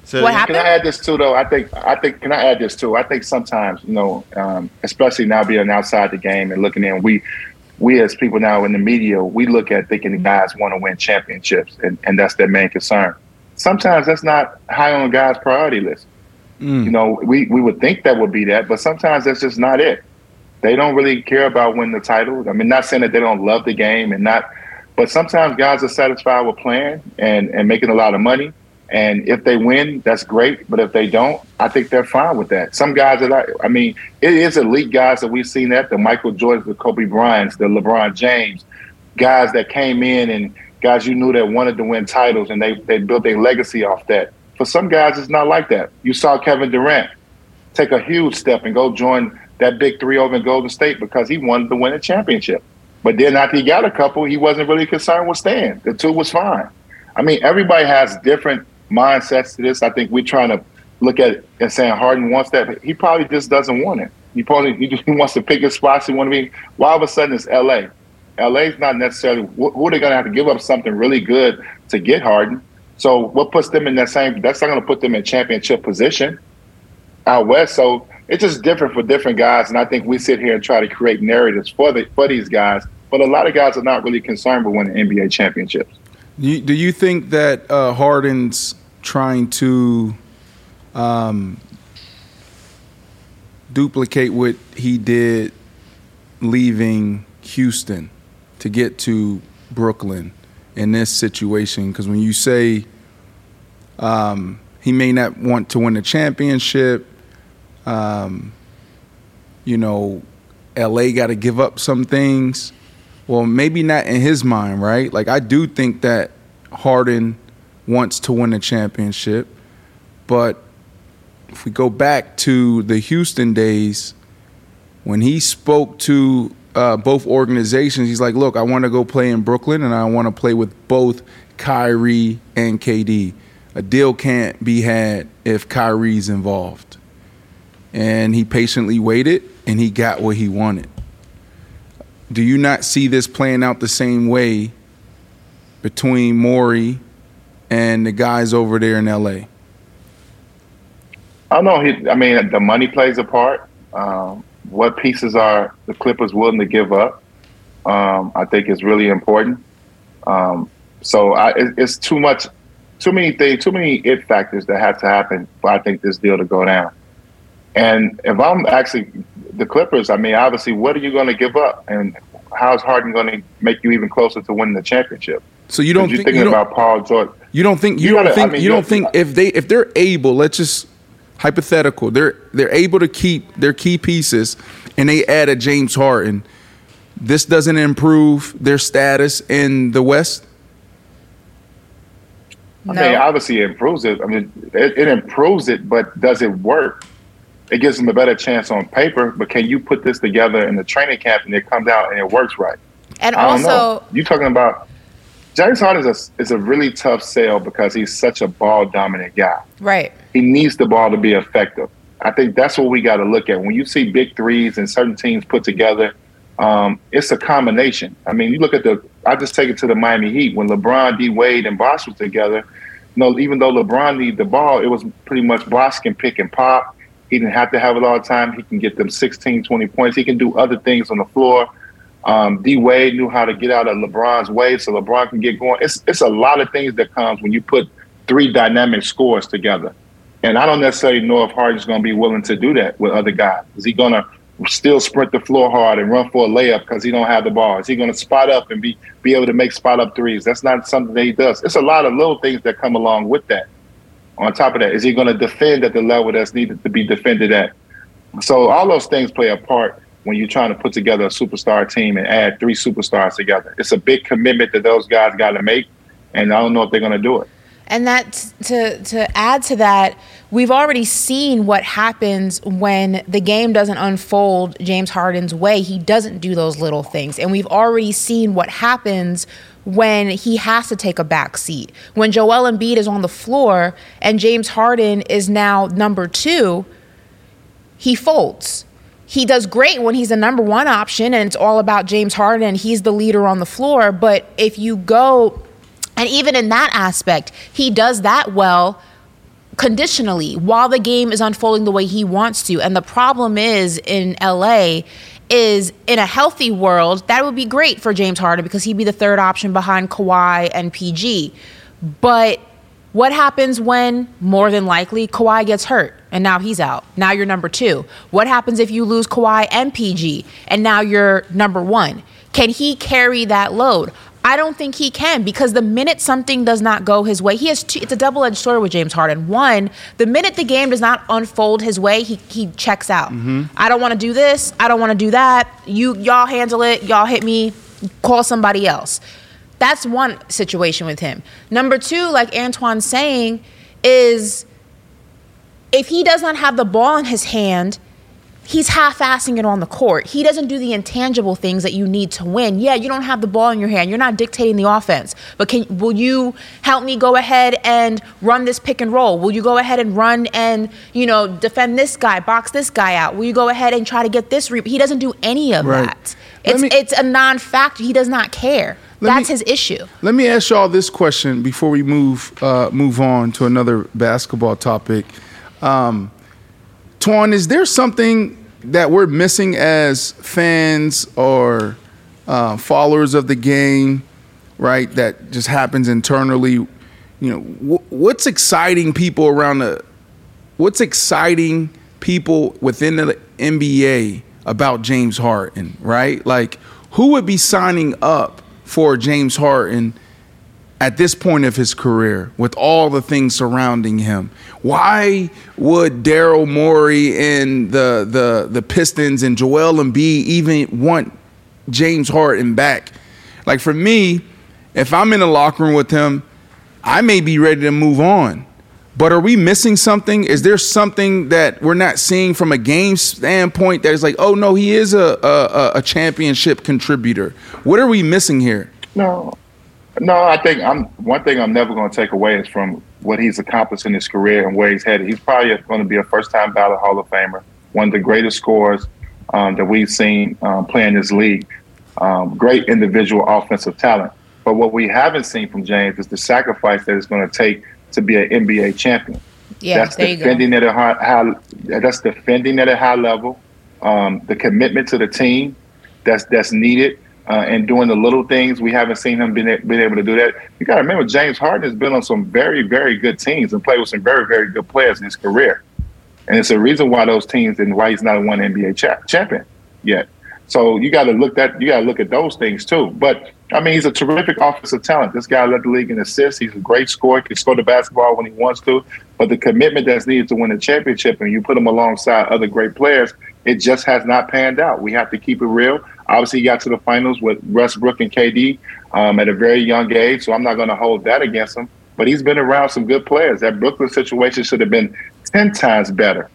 Say What happened? Can I add this too, though? I think I think can I add this too? I think sometimes you know, um, especially now being outside the game and looking in, we we as people now in the media, we look at thinking the guys want to win championships, and, and that's their main concern. Sometimes that's not high on a guy's priority list. You know, we we would think that would be that, but sometimes that's just not it. They don't really care about winning the title. I mean, not saying that they don't love the game and not, but sometimes guys are satisfied with playing and and making a lot of money. And if they win, that's great. But if they don't, I think they're fine with that. Some guys that I, I mean, it is elite guys that we've seen that the Michael Jordans, the Kobe Bryants, the LeBron James, guys that came in and guys you knew that wanted to win titles, and they they built their legacy off that. For some guys, it's not like that. You saw Kevin Durant take a huge step and go join that big three over in Golden State because he wanted to win a championship. But then after he got a couple, he wasn't really concerned with staying. The two was fine. I mean, everybody has different mindsets to this. I think we're trying to look at it and saying Harden wants that, he probably just doesn't want it. He probably he, just, wants to pick his spots. He want to be. Why all of a sudden it's L.A. LA is not necessarily who they're going to have to give up something really good to get Harden. So what puts them in that same? That's not going to put them in championship position out west. So it's just different for different guys, and I think we sit here and try to create narratives for the for these guys. But a lot of guys are not really concerned with winning NBA championships. Do you, do you think that uh, Harden's trying to um, duplicate what he did leaving Houston to get to Brooklyn in this situation? Because when you say um, he may not want to win a championship, um, you know, LA got to give up some things. Well, maybe not in his mind, right? Like, I do think that Harden wants to win a championship, but if we go back to the Houston days, when he spoke to uh, both organizations, he's like, "Look, I want to go play in Brooklyn, and I want to play with both Kyrie and KD. A deal can't be had if Kyrie's involved." And he patiently waited, and he got what he wanted. Do you not see this playing out the same way between Morey and the guys over there in LA? I know. I mean, the money plays a part. Um, what pieces are the Clippers willing to give up? Um, I think is really important. Um, so I, it, it's too much, too many things, too many it factors that have to happen for I think this deal to go down. And if I'm actually the Clippers, I mean, obviously, what are you going to give up, and how is Harden going to make you even closer to winning the championship? So you don't you're think thinking you don't, about Paul George. you don't think you, You don't gotta- I think mean, you you- don't think if they if they're able, let's just hypothetical, they're they're able to keep their key pieces and they add a James Harden. This doesn't improve their status in the West. I mean, obviously, it improves it. I mean, it, it improves it, but does it work? It gives them a better chance on paper, but can you put this together in the training camp and it comes out and it works right? And I also, you talking about James Harden is a, is a really tough sell because he's such a ball dominant guy. right. He needs the ball to be effective. I think that's what we got to look at when you see big threes and certain teams put together. Um, it's a combination. I mean, you look at the. I just take it to the Miami Heat when LeBron, D Wade, and Bosh was together. You know, even though LeBron needed the ball, it was pretty much Bosh can pick and pop. He didn't have to have it all the time. He can get them 16, 20 points. He can do other things on the floor. Um, D Wade knew how to get out of LeBron's way, so LeBron can get going. It's it's a lot of things that comes when you put three dynamic scores together. And I don't necessarily know if Harden's going to be willing to do that with other guys. Is he going to still sprint the floor hard and run for a layup because he don't have the ball? Is he going to spot up and be be able to make spot up threes? That's not something that he does. It's a lot of little things that come along with that. On top of that, is he going to defend at the level that's needed to be defended at? So all those things play a part when you're trying to put together a superstar team and add three superstars together. It's a big commitment that those guys got to make, and I don't know if they're going to do it. And that to to add to that, we've already seen what happens when the game doesn't unfold James Harden's way. He doesn't do those little things, and we've already seen what happens when he has to take a back seat. When Joel Embiid is on the floor and James Harden is now number two, he folds. He does great when he's the number one option and it's all about James Harden he's the leader on the floor. But if you go, and even in that aspect, he does that well conditionally while the game is unfolding the way he wants to. And the problem is in LA is in a healthy world, that would be great for James Harden because he'd be the third option behind Kawhi and PG. But what happens when more than likely Kawhi gets hurt and now he's out? Now you're number two. What happens if you lose Kawhi and PG and now you're number one? Can he carry that load? I don't think he can because the minute something does not go his way, he has two, it's a double edged sword with James Harden. One, the minute the game does not unfold his way, he he checks out. Mm-hmm. I don't want to do this. I don't want to do that. You y'all handle it. Y'all hit me. Call somebody else. That's one situation with him. Number two, like Antoine's saying, is if he does not have the ball in his hand, he's half-assing it on the court. He doesn't do the intangible things that you need to win. Yeah, you don't have the ball in your hand. You're not dictating the offense. But can will you help me go ahead and run this pick and roll? Will you go ahead and run and, you know, defend this guy, box this guy out? Will you go ahead and try to get this re-? He doesn't do any of Right. that. It's me- it's a non-factor. He does not care. That's me- his issue. Let me ask y'all this question before we move uh, move on to another basketball topic. Um, Twan, is there something that we're missing as fans or uh, followers of the game, right? That just happens internally. You know, wh- what's exciting people around the what's exciting people within the NBA about James Harden, right? Like, who would be signing up for James Harden at this point of his career with all the things surrounding him? Why would Daryl Morey and the the the Pistons and Joel Embiid even want James Harden back? Like for me, if I'm in the locker room with him, I may be ready to move on. But are we missing something? Is there something that we're not seeing from a game standpoint that is like, oh no, he is a a, a championship contributor? What are we missing here? No, no. I think I'm one thing I'm never going to take away is from what he's accomplished in his career and where he's headed. He's probably going to be a first-time ballot Hall of Famer, one of the greatest scorers um, that we've seen um, play in this league. Um, great individual offensive talent, but what we haven't seen from James is the sacrifice that it's going to take to be an NBA champion. Yeah, that's there you go. defending at a high, high that's defending at a high level. Um, the commitment to the team that's that's needed, uh, and doing the little things we haven't seen him been, been able to do that. You got to remember, James Harden has been on some very very good teams and played with some very very good players in his career, and it's a reason why those teams and why he's not one NBA cha- champion yet. So you got to look that you got to look at those things too. But I mean, he's a terrific offensive talent. This guy led the league in assists. He's a great scorer. He can score the basketball when he wants to. But the commitment that's needed to win a championship, and you put him alongside other great players, it just has not panned out. We have to keep it real. Obviously, he got to the finals with Westbrook and KD um, at a very young age, so I'm not going to hold that against him. But he's been around some good players. That Brooklyn situation should have been ten times better,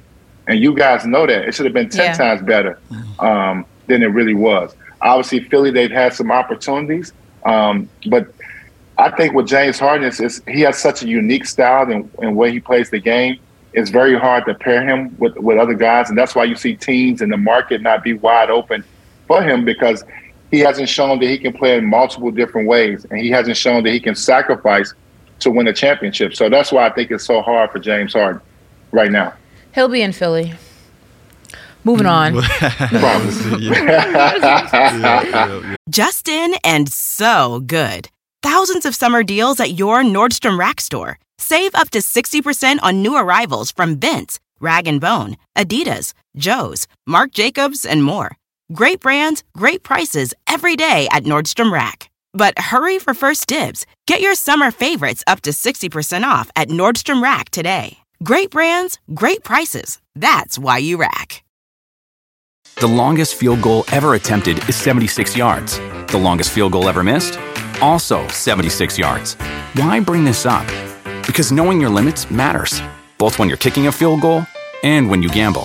and you guys know that it should have been ten Yeah. times better um, than it really was. Obviously, Philly they've had some opportunities, um, but I think with James Harden is, is he has such a unique style and, and way he plays the game. It's very hard to pair him with, with other guys, and that's why you see teams in the market not be wide open for him because he hasn't shown that he can play in multiple different ways, and he hasn't shown that he can sacrifice to win a championship. So that's why I think it's so hard for James Harden right now. He'll be in Philly. Moving on. Probably. Just in and so good. Thousands of summer deals at your Nordstrom Rack store. Save up to 60% on new arrivals from Vince, Rag & Bone, Adidas, Joe's, Marc Jacobs, and more. Great brands, great prices every day at Nordstrom Rack. But hurry for first dibs. Get your summer favorites up to 60% off at Nordstrom Rack today. Great brands, great prices. That's why you rack. The longest field goal ever attempted is 76 yards. The longest field goal ever missed? Also 76 yards. Why bring this up? Because knowing your limits matters, both when you're kicking a field goal and when you gamble.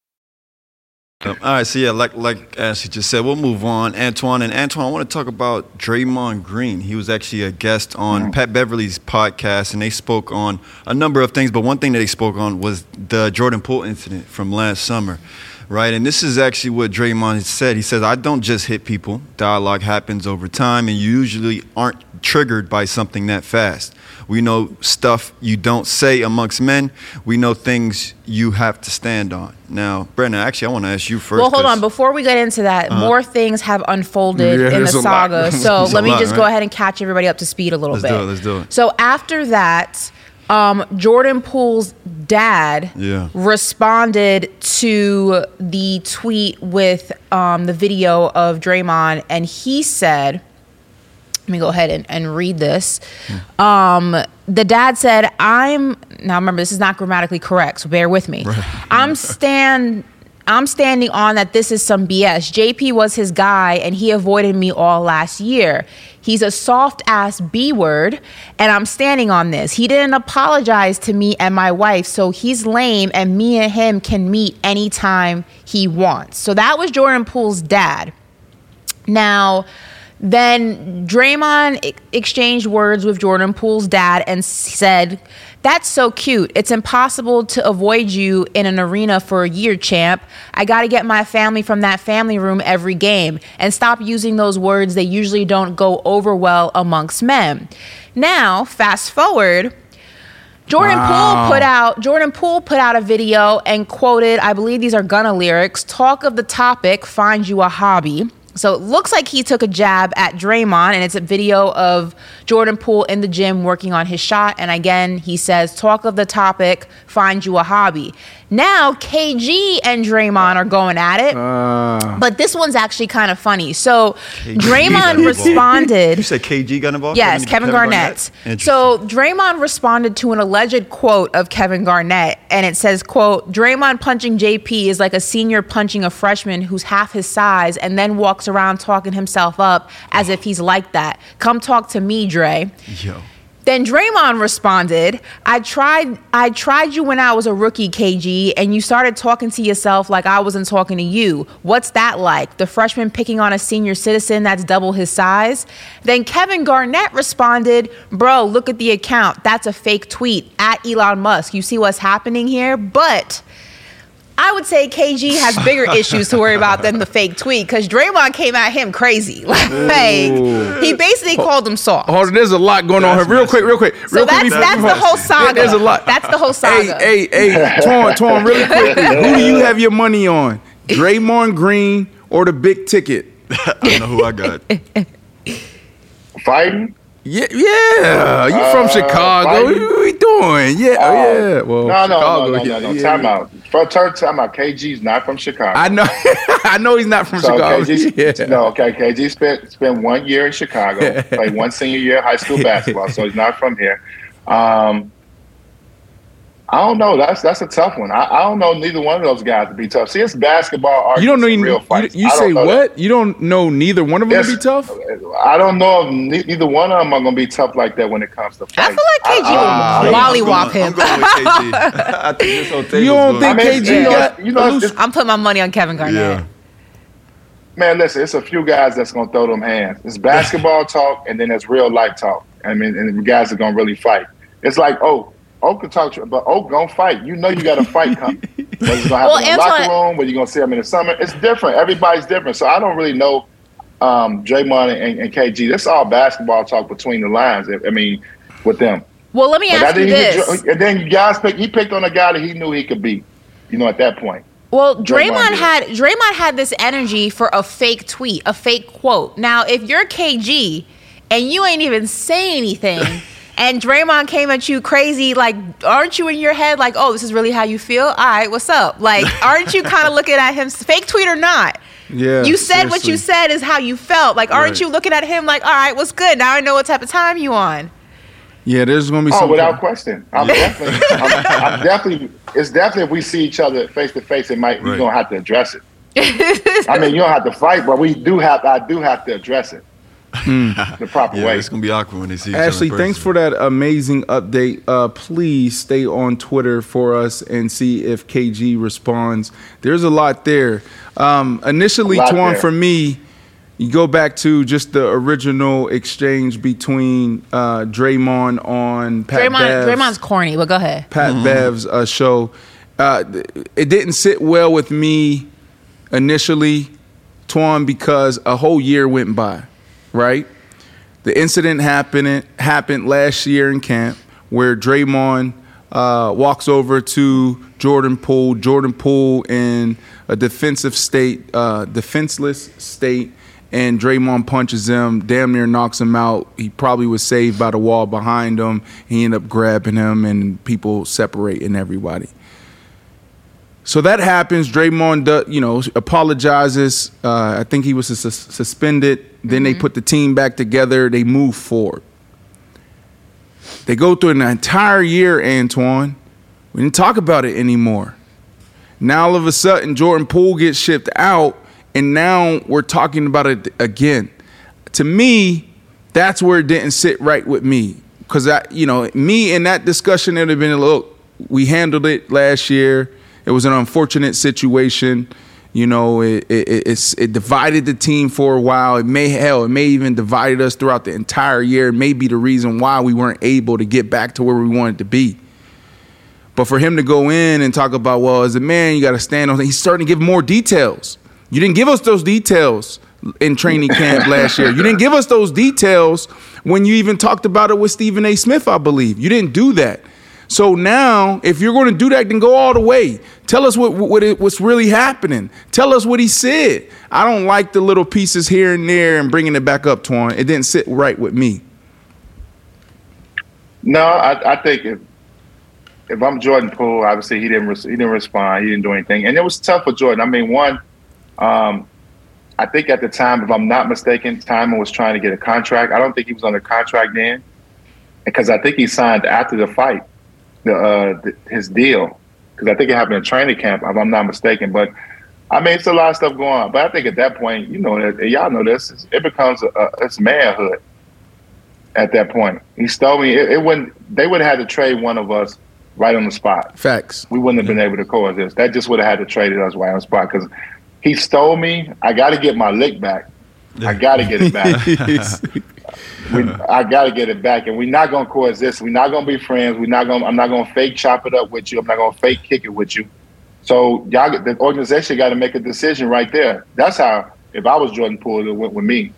Um, all right, so yeah, like like Ashley just said, we'll move on. Antoine and Antoine, I want to talk about Draymond Green. He was actually a guest on. Pat Beverley's podcast, and they spoke on a number of things. But one thing that they spoke on was the Jordan Poole incident from last summer, right? And this is actually what Draymond said. He says, "I don't just hit people. Dialogue happens over time, and you usually aren't triggered by something that fast. We know stuff you don't say amongst men. We know things you have to stand on." Now, Brandon, actually, I want to ask you first. Well, hold 'cause- on. Before we get into that, uh-huh. more things have unfolded Yeah, in the there's a lot. saga. So let me lot, just go ahead and catch everybody up to speed a little Let's bit. do it, let's do it. So after that, um, Jordan Poole's dad Yeah. responded to the tweet with um, the video of Draymond, and he said, let me go ahead and, and read this. Um, the dad said, I'm now remember this is not grammatically correct, so bear with me. I'm stand I'm standing on that this is some BS. JP was his guy and he avoided me all last year. He's a soft ass B word, and I'm standing on this. He didn't apologize to me and my wife, so he's lame, and me and him can meet anytime he wants. So that was Jordan Poole's dad. Now, then Draymond exchanged words with Jordan Poole's dad and said, That's so cute. It's impossible to avoid you in an arena for a year, champ. I got to get my family from that family room every game and stop using those words. They usually don't go over well amongst men. Now, fast forward. Jordan Wow. Poole put out Jordan Poole put out a video and quoted, I believe these are Gunna lyrics, talk of the topic, find you a hobby. So it looks like he took a jab at Draymond, and it's a video of Jordan Poole in the gym working on his shot. And again, he says, Talk of the topic, find you a hobby. Now, KG and Draymond are going at it. Ah. but this one's actually kind of funny. So KG Draymond responded. You said KG got involved? Yes, Kevin, Garnett. Interesting. So Draymond responded to an alleged quote of Kevin Garnett, and it says, "quote Draymond punching JP is like a senior punching a freshman who's half his size, and then walks around talking himself up as if he's like that. Come talk to me, Dre." Yo. Then Draymond responded, I tried I tried you when I was a rookie, KG, and you started talking to yourself like I wasn't talking to you. What's that like? The freshman picking on a senior citizen that's double his size? Then Kevin Garnett responded, Bro, look at the account. That's a fake tweet at Elon Musk. You see what's happening here? But I would say KG has bigger issues to worry about than the fake tweet because Draymond came at him crazy. Like, he basically called him soft. Hold on, there's a lot going on here. Real quick, real quick. So real quick that's that's the whole on. saga. There's a lot. That's the whole saga. Hey, hey, hey, Torn, Torn, really quickly. Who do you have your money on? Draymond Green or the big ticket? I don't know who I got. Fighting? Yeah, yeah. You from Uh, Chicago? What are we doing? Yeah, oh, Uh, yeah. Well, no, no, Chicago, no, no, no, no. yeah, Time out. For turn time out. KG's not from Chicago. I know, I know he's not from So Chicago. KG, yeah. no, okay. KG spent spent one year in Chicago, played one senior year of high school basketball, so he's not from here. Um, I don't know. That's that's a tough one. I, I don't know neither one of those guys to be tough. See, it's basketball. You don't know any, real you, fights. you I don't say know that. what? You don't know neither one of them to be tough? I don't know if ne- neither one of them are going to be tough like that when it comes to fighting. I feel like KG ah, I- will I- mollywop I'm him. KG. I think this whole thing You don't think I mean, KG you know, got you know, loose- it's- I'm putting my money on Kevin Garnett. Yeah. Man, listen, it's a few guys that's gonna throw them hands. It's basketball talk, and then it's real life talk. I mean, and the guys are gonna really fight. It's like, oh, Oak can talk, to, but Oak gonna fight. You know, you got a fight coming. Whether it's gonna happen Well, in the Antoine- locker room, whether you're gonna see them in the summer, it's different. Everybody's different. So I don't really know um, Draymond and, and KG. This is all basketball talk between the lines. I, I mean, with them. Well, let me But I ask you think he this. could- and then you guys pick. He picked on a guy that he knew he could beat. You know, at that point. Well, Draymond Draymond did. had Draymond had this energy for a fake tweet, a fake quote. Now, if you're KG and you ain't even say anything, and Draymond came at you crazy, like, aren't you in your head like, oh, this is really how you feel? All right, what's up? Like, aren't you kind of looking at him, fake tweet or not? Yeah, you said what you said is how you felt. Like, aren't Right. you looking at him like, all right, what's good? Now I know what type of time you on. Yeah, there's gonna be Oh, some. without question. I'm definitely, I'm, I'm definitely. It's definitely if we see each other face to face, it might we're Right. gonna have to address it. I mean, you don't have to fight, but we do have. I do have to address it. The proper Yeah, way. it's gonna be awkward when they see each Ashley, other. thanks for that amazing update. Uh, please stay on Twitter for us and see if KG responds. There's a lot there. Um, initially, A lot Twan, there. for me, you go back to just the original exchange between uh, Draymond on Pat Draymond, Bev's, Draymond's corny, but go ahead. Pat Bev's uh, show. Uh, it didn't sit well with me initially, Twan, because a whole year went by, right? The incident happened happened last year in camp where Draymond uh, walks over to Jordan Poole. Jordan Poole in a defensive state, uh, defenseless state, and Draymond punches him, damn near knocks him out. He probably was saved by the wall behind him. He ended up grabbing him, and people separating everybody. So that happens. Draymond, do- you know, apologizes. Uh, I think he was sus- suspended. Then they put the team back together. They move forward. They go through an entire year, Antoine. We didn't talk about it anymore. Now all of a sudden, Jordan Poole gets shipped out, and now we're talking about it again. To me, that's where it didn't sit right with me. Because I, you know, me in that discussion, it would have been a look. We handled it last year. It was an unfortunate situation. You know, it it, it, it's, it divided the team for a while. It may hell, it may even divided us throughout the entire year. It may be the reason why we weren't able to get back to where we wanted to be. But for him to go in and talk about, well, as a man, you got to stand on. He's starting to give more details. You didn't give us those details in training camp last year. You didn't give us those details when you even talked about it with Stephen A. Smith, I believe. You didn't do that. So now, if you're going to do that, then go all the way. Tell us what, what what's really happening. Tell us what he said. I don't like the little pieces here and there and bringing it back up, Twan. It didn't sit right with me. No, I, I think if if I'm Jordan Poole, obviously he didn't he didn't respond, he didn't do anything, and it was tough for Jordan. I mean, one, um, I think at the time, if I'm not mistaken, Timon was trying to get a contract. I don't think he was under contract then, because I think he signed after the fight, the, uh, the his deal, because I think it happened in training camp, if I'm not mistaken. But I mean, it's a lot of stuff going on. But I think at that point, you know, y'all know this, it becomes a, a, it's manhood at that point. He stole me. It, it wouldn't. They would have had to trade one of us right on the spot. Facts. We wouldn't have been able to cause this. That just would have had to trade us right on the spot because he stole me. I got to get my lick back. I got to get it back. we, I got to get it back, and we're not gonna coexist. We're not gonna be friends. We're not gonna. I'm not gonna fake chop it up with you. I'm not gonna fake kick it with you. So y'all, the organization got to make a decision right there. That's how. If I was Jordan Poole, it went with me.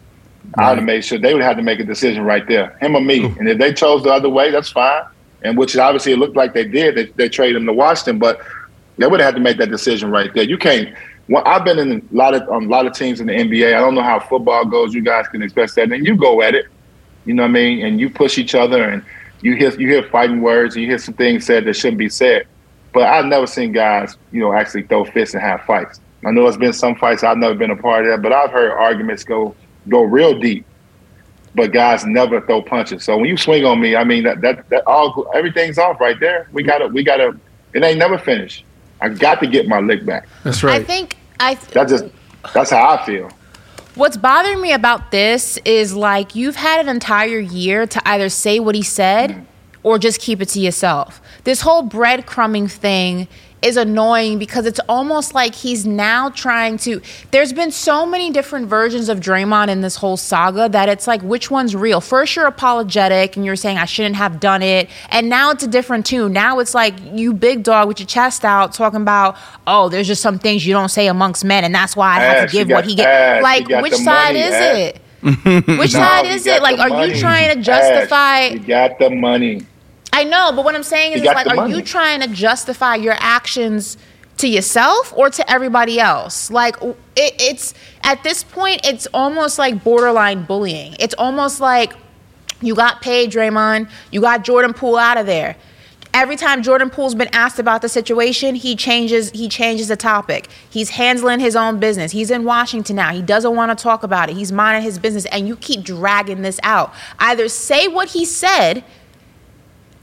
I would have made sure they would have to make a decision right there, him or me. And if they chose the other way, that's fine. And which obviously it looked like they did. They, they traded him to Washington, but they would have had to make that decision right there. You can't. Well, I've been in a lot of on a lot of teams in the NBA. I don't know how football goes. You guys can express that, and you go at it. You know what I mean? And you push each other, and you hear you hear fighting words, and you hear some things said that shouldn't be said. But I've never seen guys, you know, actually throw fists and have fights. I know there's been some fights I've never been a part of that, but I've heard arguments go go real deep. But guys never throw punches. So when you swing on me, I mean that that, that all everything's off right there. We gotta we gotta it ain't never finished. I got to get my lick back. That's right. I think I. That just that's how I feel. What's bothering me about this is like you've had an entire year to either say what he said mm. or just keep it to yourself. This whole breadcrumbing thing is annoying because it's almost like he's now trying to. There's been so many different versions of Draymond in this whole saga that it's like, which one's real? First, you're apologetic and you're saying, I shouldn't have done it. And now it's a different tune. Now it's like you, big dog, with your chest out, talking about, oh, there's just some things you don't say amongst men, and that's why I have Ash, to give what he gets. Like, which side money, is Ash. it? Which No, side is it? Like, are you trying to Ash, justify? you got the money. I know, but what I'm saying is, You like, are you trying to justify your actions to yourself or to everybody else? Like, it, it's at this point, it's almost like borderline bullying. It's almost like you got paid, Draymond. You got Jordan Poole out of there. Every time Jordan Poole's been asked about the situation, he changes he changes the topic. He's handling his own business. He's in Washington now. He doesn't want to talk about it. He's minding his business and you keep dragging this out. Either say what he said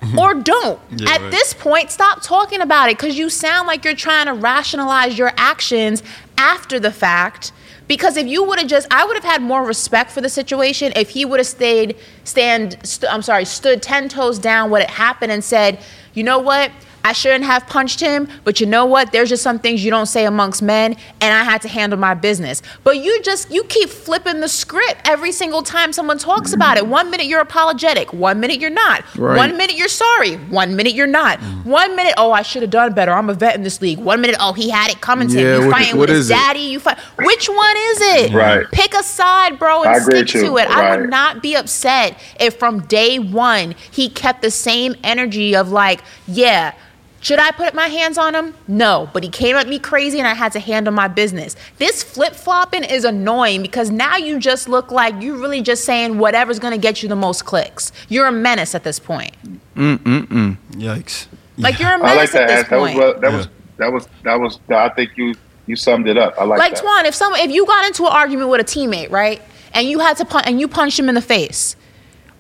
or don't. Yeah, At right. this point, stop talking about it because you sound like you're trying to rationalize your actions after the fact Because if you would have just, I would have had more respect for the situation if he would have stayed, stand, st- I'm sorry, stood 10 toes down what had happened and said, you know what? I shouldn't have punched him, but you know what? There's just some things you don't say amongst men, and I had to handle my business. But you just you keep flipping the script every single time someone talks about it. One minute you're apologetic, one minute you're not. Right. One minute you're sorry, one minute you're not. One minute, oh, I should have done better. I'm a vet in this league. One minute, oh, he had it coming to Yeah, him. You what- fighting what with his is it? daddy. You fight. Which one is it? Right. Pick a side, bro, and stick to it. I would not be upset if from day one he kept the same energy of like, yeah. Should I put my hands on him? No, but he came at me crazy and I had to handle my business. This flip flopping is annoying because now you just look like you're really just saying whatever's gonna get you the most clicks. You're a menace at this point. Mm mm mm. Yikes. Like you're a menace like that. at this Ash. That was point. well, that was that was that was. I think you you summed it up. I like, like that. Twan, if some if you got into an argument with a teammate, right, and you had to pun- and you punched him in the face,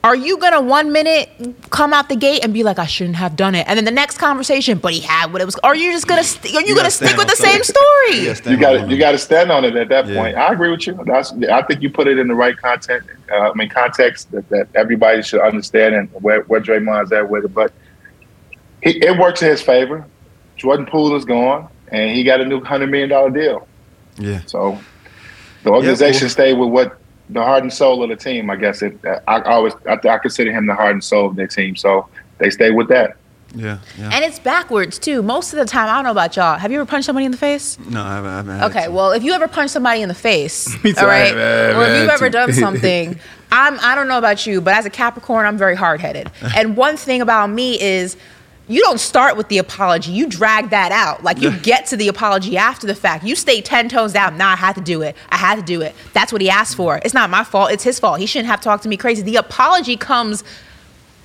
are you gonna one minute come out the gate and be like, I shouldn't have done it, and then the next conversation, but he had what it was, are you just gonna st- are you, gonna stick with the on same story? You got to you got to stand on it at that Yeah. point. I agree with you. That's, I think you put it in the right content. Uh, I mean, context that, that everybody should understand and where where Draymond's at with it. But he, it works in his favor. Jordan Poole is gone, and he got a new hundred million dollar deal. Yeah. So the organization cool. stayed with what the heart and soul of the team. I guess it. I, I always I, I consider him the heart and soul of their team. So they stay with that. Yeah. Yeah. And it's backwards too. Most of the time, I don't know about y'all. Have you ever punched somebody in the face? No, I haven't. I haven't Okay, to. well, if you ever punch somebody in the face, Me too, all I right, have- I have or if you've ever done something, I'm I don't know about you, but as a Capricorn, I'm very hard headed. and one thing about me is. You don't start with the apology. You drag that out. Like you get to the apology after the fact. You stay 10 toes down. Nah, I had to do it. I had to do it. That's what he asked for. It's not my fault. It's his fault. He shouldn't have talked to me crazy. The apology comes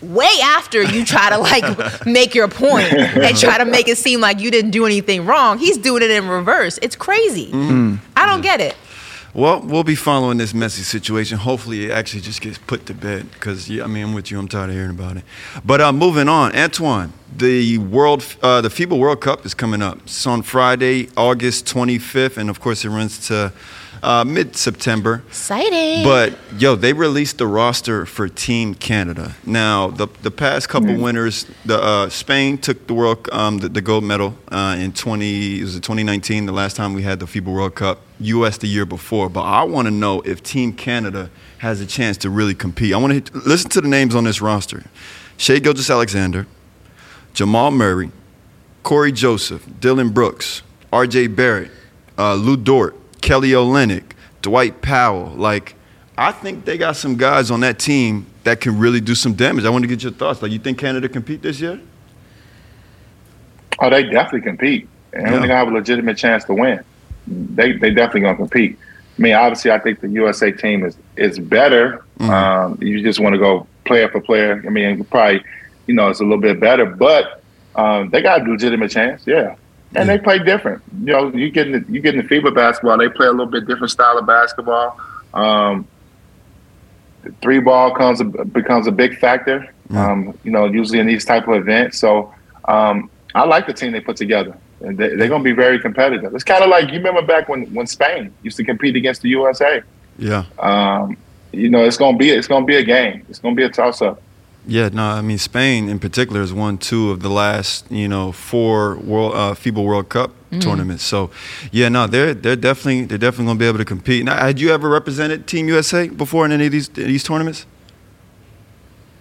way after you try to like make your point and try to make it seem like you didn't do anything wrong. He's doing it in reverse. It's crazy. Mm-hmm. I don't get it. Well, we'll be following this messy situation. Hopefully, it actually just gets put to bed. Because yeah, I mean, I'm with you. I'm tired of hearing about it. But uh, moving on, Antoine, the world, uh, the FIBA World Cup is coming up. It's on Friday, August 25th, and of course, it runs to uh, mid-September. Exciting. But yo, they released the roster for Team Canada. Now, the the past couple winners, the uh, Spain took the world um, the, the gold medal uh, in 20 it was 2019, the last time we had the FIBA World Cup. U.S. the year before, but I want to know if Team Canada has a chance to really compete. I want to listen to the names on this roster: Shai Gilgeous-Alexander, Jamal Murray, Cory Joseph, Dillon Brooks, R.J. Barrett, uh, Lu Dort, Kelly Olynyk, Dwight Powell. Like, I think they got some guys on that team that can really do some damage. I want to get your thoughts. Like, you think Canada compete this year? Oh, they definitely compete, and I Yeah. think I have a legitimate chance to win. They they definitely gonna compete. I mean, obviously, I think the USA team is is better. Um, you just want to go player for player. I mean, probably, you know, it's a little bit better, but um, they got a legitimate chance. Yeah, and they play different. You know, you get in the, you get in the FIBA basketball, they play a little bit different style of basketball. Um, the three ball comes becomes a big factor. Um, you know, usually in these type of events. So um, I like the team they put together. And they, they're going to be very competitive. It's kind of like you remember back when, when Spain used to compete against the USA. Yeah. Um, you know, it's going to be it's going to be a game. It's going to be a toss up. Yeah, no, I mean Spain in particular has won two of the last, you know, four world uh, FIBA World Cup tournaments. So, yeah, no, they're they're definitely they're definitely going to be able to compete. Now, had you ever represented Team USA before in any of these these tournaments?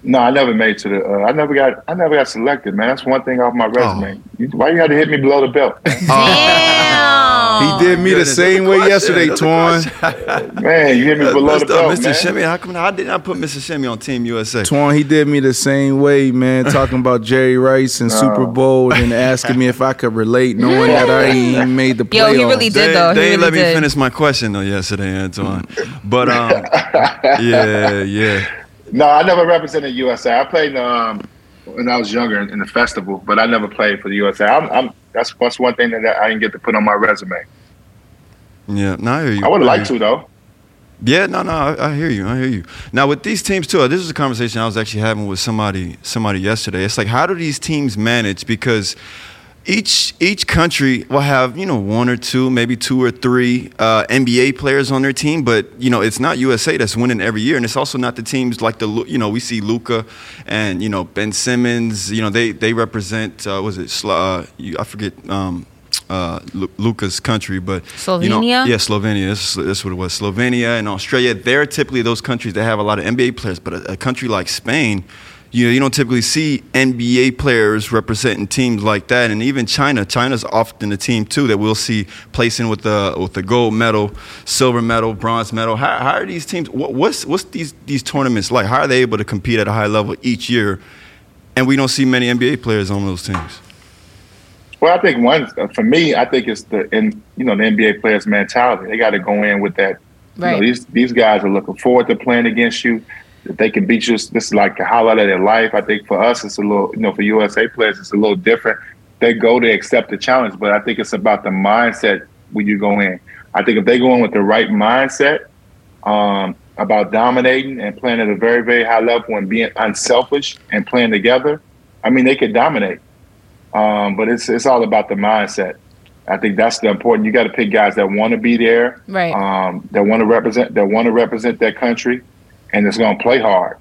No, I never made to the. Uh, I never got. I never got selected, man. That's one thing off my resume. You, why you had to hit me below the belt, Damn. He did me the same way yesterday, That's Twan. man? You hit me below the Mr. belt, Mr. man. Shimmy, how come how did I put Mr. Shimmy on Team USA? Twan, he did me the same way, man, talking about Jerry Rice and Super Bowl and asking me if I could relate, knowing that I ain't even made the playoffs. Yo, he really did They, though. He they really let me finish my question though yesterday, Antoine. But um, yeah, yeah. No, I never represented USA. I played um, when I was younger in the festival, but I never played for the USA. I'm, I'm that's that's one thing that I didn't get to put on my resume. Yeah, no, I hear you. I would have liked to though. Yeah, no, no, I, I hear you. I hear you. Now with these teams too, uh, this is a conversation I was actually having with somebody somebody yesterday. It's like how do these teams manage because each each country will have you know one or two, maybe two or three uh, NBA players on their team, but you know it's not USA that's winning every year, and it's also not the teams like the you know we see Luka and you know Ben Simmons. You know they they represent uh, was it uh, I forget. Um, uh, Luka's country, but Slovenia. You know, yeah, Slovenia. This, this what it was. Slovenia and Australia. They're typically those countries that have a lot of NBA players, but a, a country like Spain, you know, you don't typically see NBA players representing teams like that. And even China, China's often a team too that we'll see placing with the with the gold medal, silver medal, bronze medal. How, how are these teams? What, what's what's these these tournaments like? How are they able to compete at a high level each year? And we don't see many NBA players on those teams. Well, I think one uh, for me, I think it's the in you know the NBA players' mentality. They got to go in with that. Right. You know, these these guys are looking forward to playing against you that they can beat you. This is like a highlight of their life. I think for us, it's a little, you know, for USA players, it's a little different. They go to accept the challenge, but I think it's about the mindset when you go in. I think if they go in with the right mindset um, about dominating and playing at a very, very high level and being unselfish and playing together, I mean, they could dominate. Um, but it's it's all about the mindset. I think that's the important. You got to pick guys that want to be there, right? Um, that want to represent, that want to represent their country, and it's going to play hard.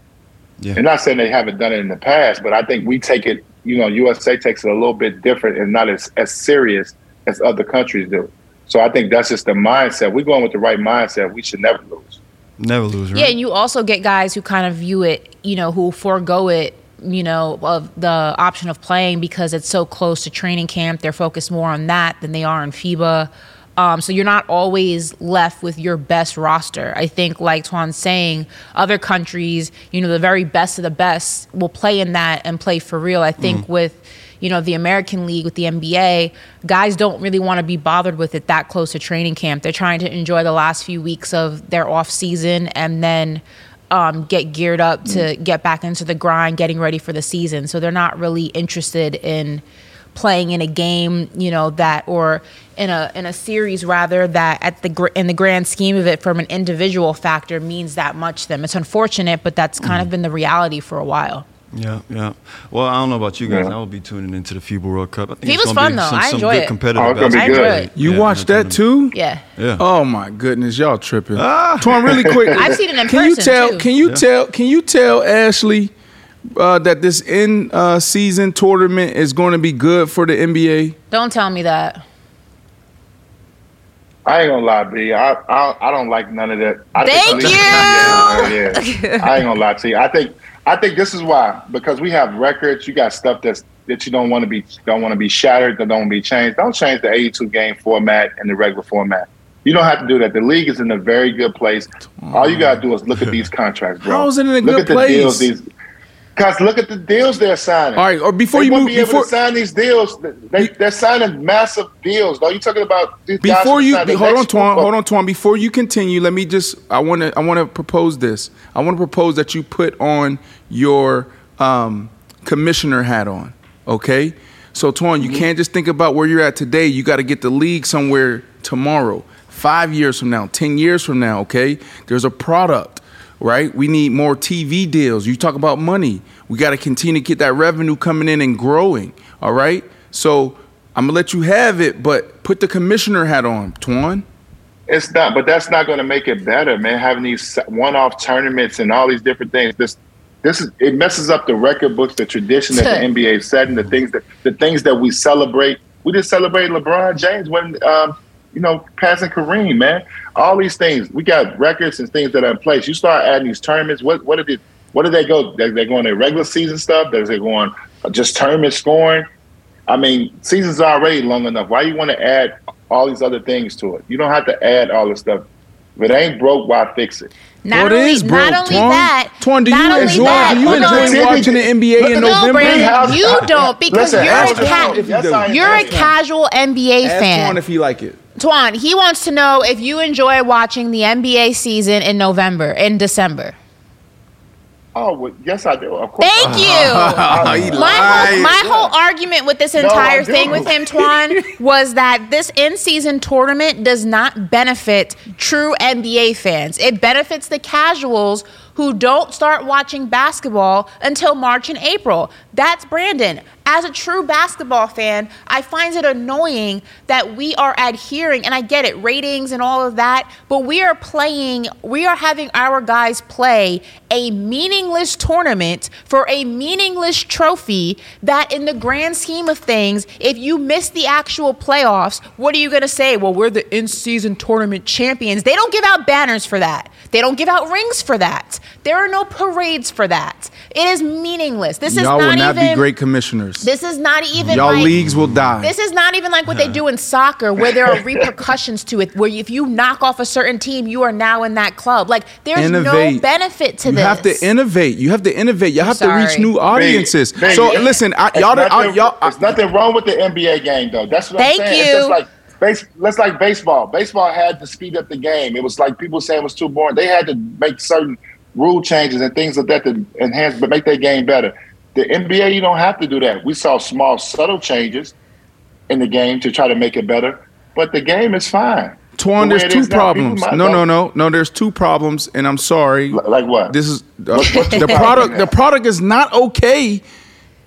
Yeah. I'm not saying they haven't done it in the past, but I think we take it, you know, USA takes it a little bit different and not as, as serious as other countries do. So I think that's just the mindset. We're going with the right mindset. We should never lose. Never lose, right? Yeah, and you also get guys who kind of view it, you know, who forego it, you know, of the option of playing because it's so close to training camp. They're focused more on that than they are on FIBA. Um, so you're not always left with your best roster. I think, like Twan's saying, other countries, you know, the very best of the best will play in that and play for real. I think mm. with you know the American League with the NBA, guys don't really want to be bothered with it that close to training camp. They're trying to enjoy the last few weeks of their off season and then um, get geared up to mm. get back into the grind, getting ready for the season. So they're not really interested in playing in a game, you know, that or in a in a series rather that at the in the grand scheme of it from an individual factor means that much to them. It's unfortunate, but that's kind mm. of been the reality for a while. Yeah, yeah. Well, I don't know about you guys. Yeah. I will be tuning into the FIBA World Cup. I think FIBA's it's fun though. Some, I some enjoy good it. Competitive oh, it's gonna be good. You yeah, watched that too? Yeah. Yeah. Oh my goodness, y'all tripping. Ah. Twan, really quick. I've seen it in can person you tell? too. Can you Yeah. tell? Can you tell Ashley uh, that this in uh, season tournament is going to be good for the NBA? Don't tell me that. I ain't gonna lie, B. I, I I don't like none of that. I Thank think, you. Yeah, yeah. I ain't gonna lie to you. I think I think this is why because we have records. You got stuff that's that you don't want to be don't want to be shattered. That don't want to be changed. Don't change the 82 game format and the regular format. You don't have to do that. The league is in a very good place. All you gotta do is look at these contracts, bro. How is it in a look good at the place? deals. These Cause look at the deals they're signing. All right, or before they you won't move, be able before to sign these deals. They, they're signing massive deals. Though you talking about before you the hold on, Twan, hold on, Twan. Before you continue, let me just I want to I want to propose this. I want to propose that you put on your um, commissioner hat on. Okay, so Twan, you can't just think about where you're at today. You got to get the league somewhere tomorrow, five years from now, ten years from now. Okay, there's a product. Right, we need more TV deals. You talk about money. We got to continue to get that revenue coming in and growing. All right. So I'm gonna let you have it, but put the commissioner hat on, Twan. It's not, but that's not going to make it better, man. Having these one-off tournaments and all these different things. This, this is it messes up the record books, the tradition that the NBA is setting, the things that the things that we celebrate. We just celebrated LeBron James when, um, you know, passing Kareem, man. All these things, we got records and things that are in place. You start adding these tournaments. What what did it? What do they go? They they going to regular season stuff? Does they go on uh, just tournament scoring? I mean, season's already long enough. Why you want to add all these other things to it? You don't have to add all this stuff. If it ain't broke, why fix it? Not What only, is broke, not only Twan? that. Twan, do not you only enjoy? that, do you hold on. enjoy watching the NBA Look in No, November? Brandon, you don't because Listen, you're a ca- Twan yes, you're a casual NBA Ask fan. Twan if he like it. Twan, he wants to know if you enjoy watching the NBA season in November, in December. Oh, well, yes, I do. Of course. Thank you. He my whole, my whole argument with this entire do. thing with him, Twan, was that this in-season tournament does not benefit true NBA fans. It benefits the casuals who don't start watching basketball until March and April. That's Brandon. As a true basketball fan, I find it annoying that we are adhering, and I get it, ratings and all of that, but we are playing, we are having our guys play a meaningless tournament for a meaningless trophy that, in the grand scheme of things, if you miss the actual playoffs, what are you going to say? Well, we're the in season tournament champions. They don't give out banners for that, they don't give out rings for that. There are no parades for that. It is meaningless. This Y'all is will not not even. be great commissioners. This is not even Y'all like, leagues will die. This is not even like what they do in soccer, where there are repercussions to it. Where if you knock off a certain team, you are now in that club. Like there's no benefit to you this. You have to innovate. You have to innovate. You have to reach new audiences. Big, so big. listen, I, y'all, I, nothing, y'all, I, nothing wrong with the NBA game, though. That's what Thank I'm saying. you. It's just like base, let's like baseball. Baseball had to speed up the game. It was like people saying it was too boring. They had to make certain rule changes and things like that to enhance, but make their game better. The NBA, you don't have to do that. We saw small, subtle changes in the game to try to make it better, but the game is fine. Twan, The there's two now, problems. No, no, no, no. There's two problems, and I'm sorry. Like what? This is uh, What's- what's the the product. The product is not okay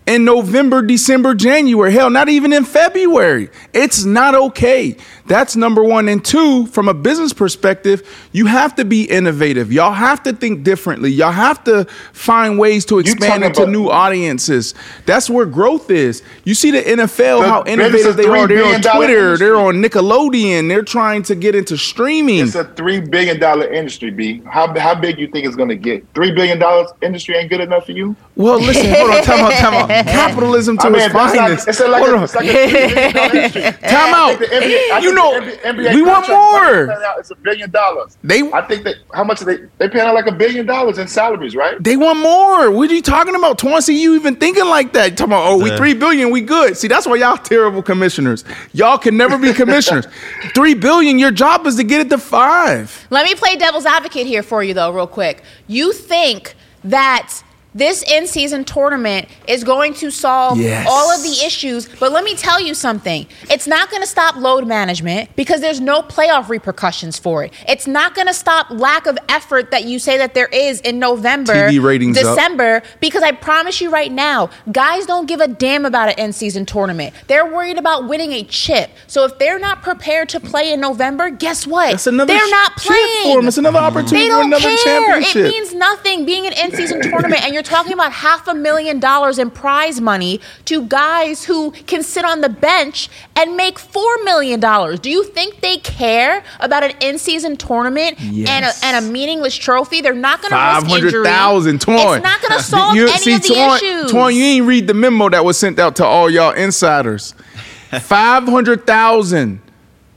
in November, December, January. Hell, not even in February. It's not okay. That's number one. And two, from a business perspective, you have to be innovative. Y'all have to think differently. Y'all have to find ways to expand into about- new audiences. That's where growth is. You see the NFL, The how innovative they are. They're on Twitter. industry. They're on Nickelodeon. They're trying to get into streaming. It's a three billion dollar industry, B. How how big you think it's gonna get? Three billion dollars industry ain't good enough for you? Well, listen, hold on, time out, time out. Capitalism to I mean, its finest. like, it's a, like, Hold a, on. it's like a $3 billion. Time out. think the NBA You know, the NBA we want more. It's a billion dollars. They I think that how much are they they paying out like a billion dollars in salaries, right? they want more. What are you talking about? Twenty? You even thinking like that? You talking about oh, we Yeah. three billion, we good. See, that's why y'all terrible commissioners. Y'all can never be commissioners. three billion, your job is to get it to five. Let me play devil's advocate here for you, though, real quick. You think that this in season tournament is going to solve Yes. all of the issues, but let me tell you something. It's not going to stop load management because there's no playoff repercussions for it. It's not going to stop lack of effort that you say that there is in November, TV ratings up. December, because I promise you right now, guys don't give a damn about an in season tournament. They're worried about winning a chip. So if they're not prepared to play in November, guess what? That's another they're not chip playing. for 'em. It's another opportunity They for don't another care. championship. It means nothing being an in-season tournament, and you're talking about half a million dollars in prize money to guys who can sit on the bench and make four million dollars. Do you think they care about an in-season tournament Yes. and, a, and a meaningless trophy? They're not going to risk injury. thousand. Torn. It's not going to solve You- any see, of the Torn, issues. Torn, you ain't read the memo that was sent out to all y'all insiders. Five hundred thousand.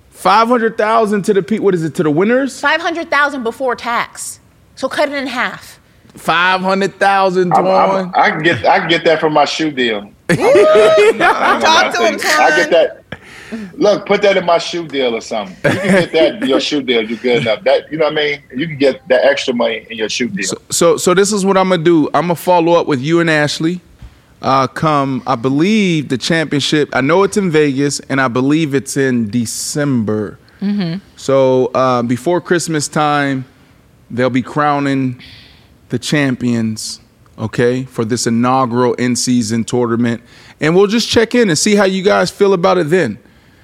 Five hundred thousand to the pe- what is it to the winners? Five hundred thousand before tax. So cut it in half. Five hundred thousand. I'm- I'm- Torn. I can get I can get that from my shoe deal. I Talk to him, I get that. Look, put that in my shoe deal or something. You can get that in your shoe deal. You're good enough. That you know what I mean. You can get that extra money in your shoe deal. So so this is what I'm gonna do. I'm gonna follow up with you and Ashley. Uh, come, I believe the championship. I know it's in Vegas, and I believe it's in December. So uh, before Christmas time, they'll be crowning the champions. Okay, for this inaugural in-season tournament, and we'll just check in and see how you guys feel about it. Then,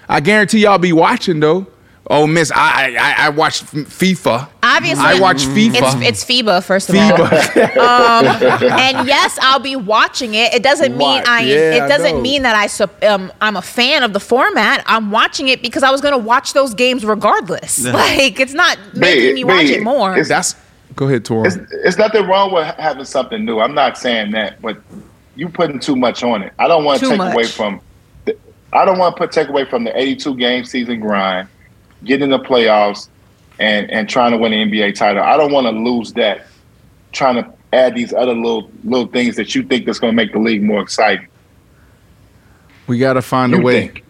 I guarantee y'all be watching though. Oh, Miss, I I, I watched FIFA. Obviously, I watch FIFA. It's, it's FIBA, first of all. FIBA. um, and yes, I'll be watching it. It doesn't mean Watch. I. Yeah, it doesn't know. mean that I. sup- Um, I'm a fan of the format. I'm watching it because I was going to watch those games regardless. Like it's not making me watch Babe, it more. That's go ahead, Tor. It's, it's nothing wrong with having something new. I'm not saying that, but you putting too much on it. I don't want to take much. away from. The, I don't want to put take away from the 82 game season grind, getting the playoffs, and and trying to win the NBA title. I don't want to lose that. Trying to add these other little little things that you think that's going to make the league more exciting. We gotta find a way. think.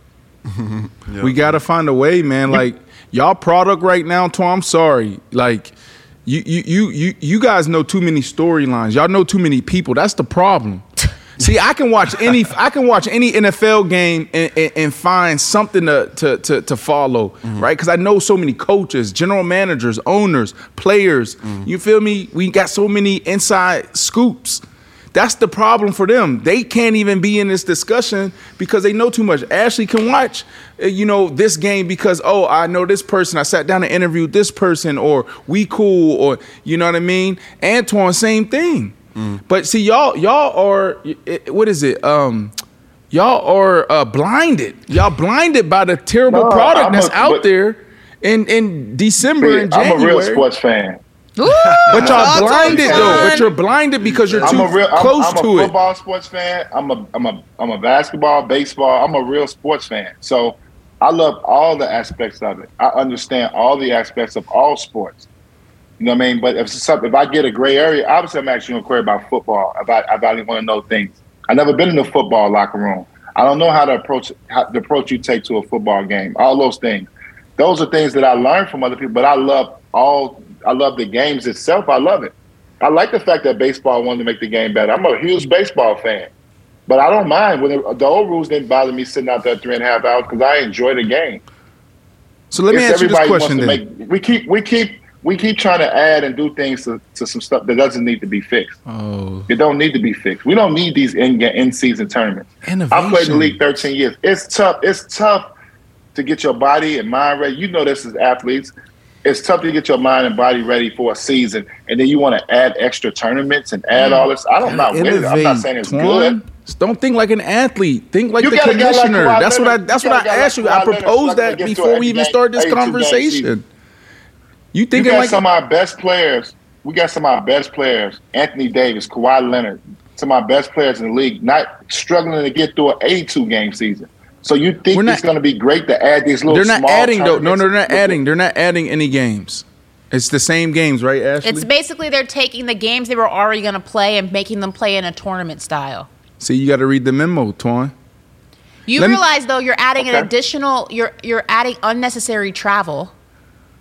We gotta find a way, man. Like y'all product right now, Tor. I'm sorry. Like you, you, you, you, guys know too many storylines. Y'all know too many people. That's the problem. See, I can watch any I can watch any NFL game and, and, and find something to to to, to follow, Mm-hmm. right? Because I know so many coaches, general managers, owners, players. Mm-hmm. You feel me? We got so many inside scoops. That's the problem for them. They can't even be in this discussion because they know too much. Ashley can watch, uh, you know, this game because oh, I know this person. I sat down and interviewed this person, or we cool, or you know what I mean. Antoine, same thing. But see, y'all, y'all are eh, what is it? Um, y'all are uh, blinded. Y'all blinded by the terrible No, product I'm that's a- out but- there in in December See, and January. I'm a real sports fan. Ooh, But y'all blinded though. But you're blinded because you're I'm too a real. I'm, close I'm a to it. football sports fan. I'm a. I'm a. I'm a basketball, baseball. I'm a real sports fan. So I love all the aspects of it. I understand all the aspects of all sports. You know what I mean? But if something, if I get a gray area, obviously I'm actually gonna query about football. If I, if I want to know things, I've never been in the football locker room. I don't know how to approach how, the approach you take to a football game. All those things. Those are things that I learned from other people. But I love all. I love the games itself. I love it. I like the fact that baseball wanted to make the game better. I'm a huge baseball fan, but I don't mind when the, the old rules didn't bother me sitting out there three and a half hours because I enjoy the game. So let me It's ask you this question then. make- we keep we keep we keep trying to add and do things to, to some stuff that doesn't need to be fixed. Oh, It don't need to be fixed. We don't need these in in season tournaments. I played the league 13 years. It's tough. It's tough to get your body and mind ready. You know this as athletes. It's tough to get your mind and body ready for a season, and then you want to add extra tournaments and add mm. all this. I don't not. I'm not saying it's good. Don't think like an athlete. Think like You the guy like commissioner. That's what I. That's what I asked like you. I proposed that to get to before we even 80 started this conversation. You thinking like some of our best players. We got some of our best players: Anthony Davis, Kawhi Leonard, some of our best players in the league, not struggling to get through an 82 game season. So you think We're not- it's going to be great to add these little? they're not small adding though. No, no, they're not adding. They're not adding any games. It's the same games, right, Ashley? It's basically they're taking the games they were already going to play and making them play in a tournament style. See, you got to read the memo, Twan. You Let me- realize though you're adding Okay. an additional you're you're adding unnecessary travel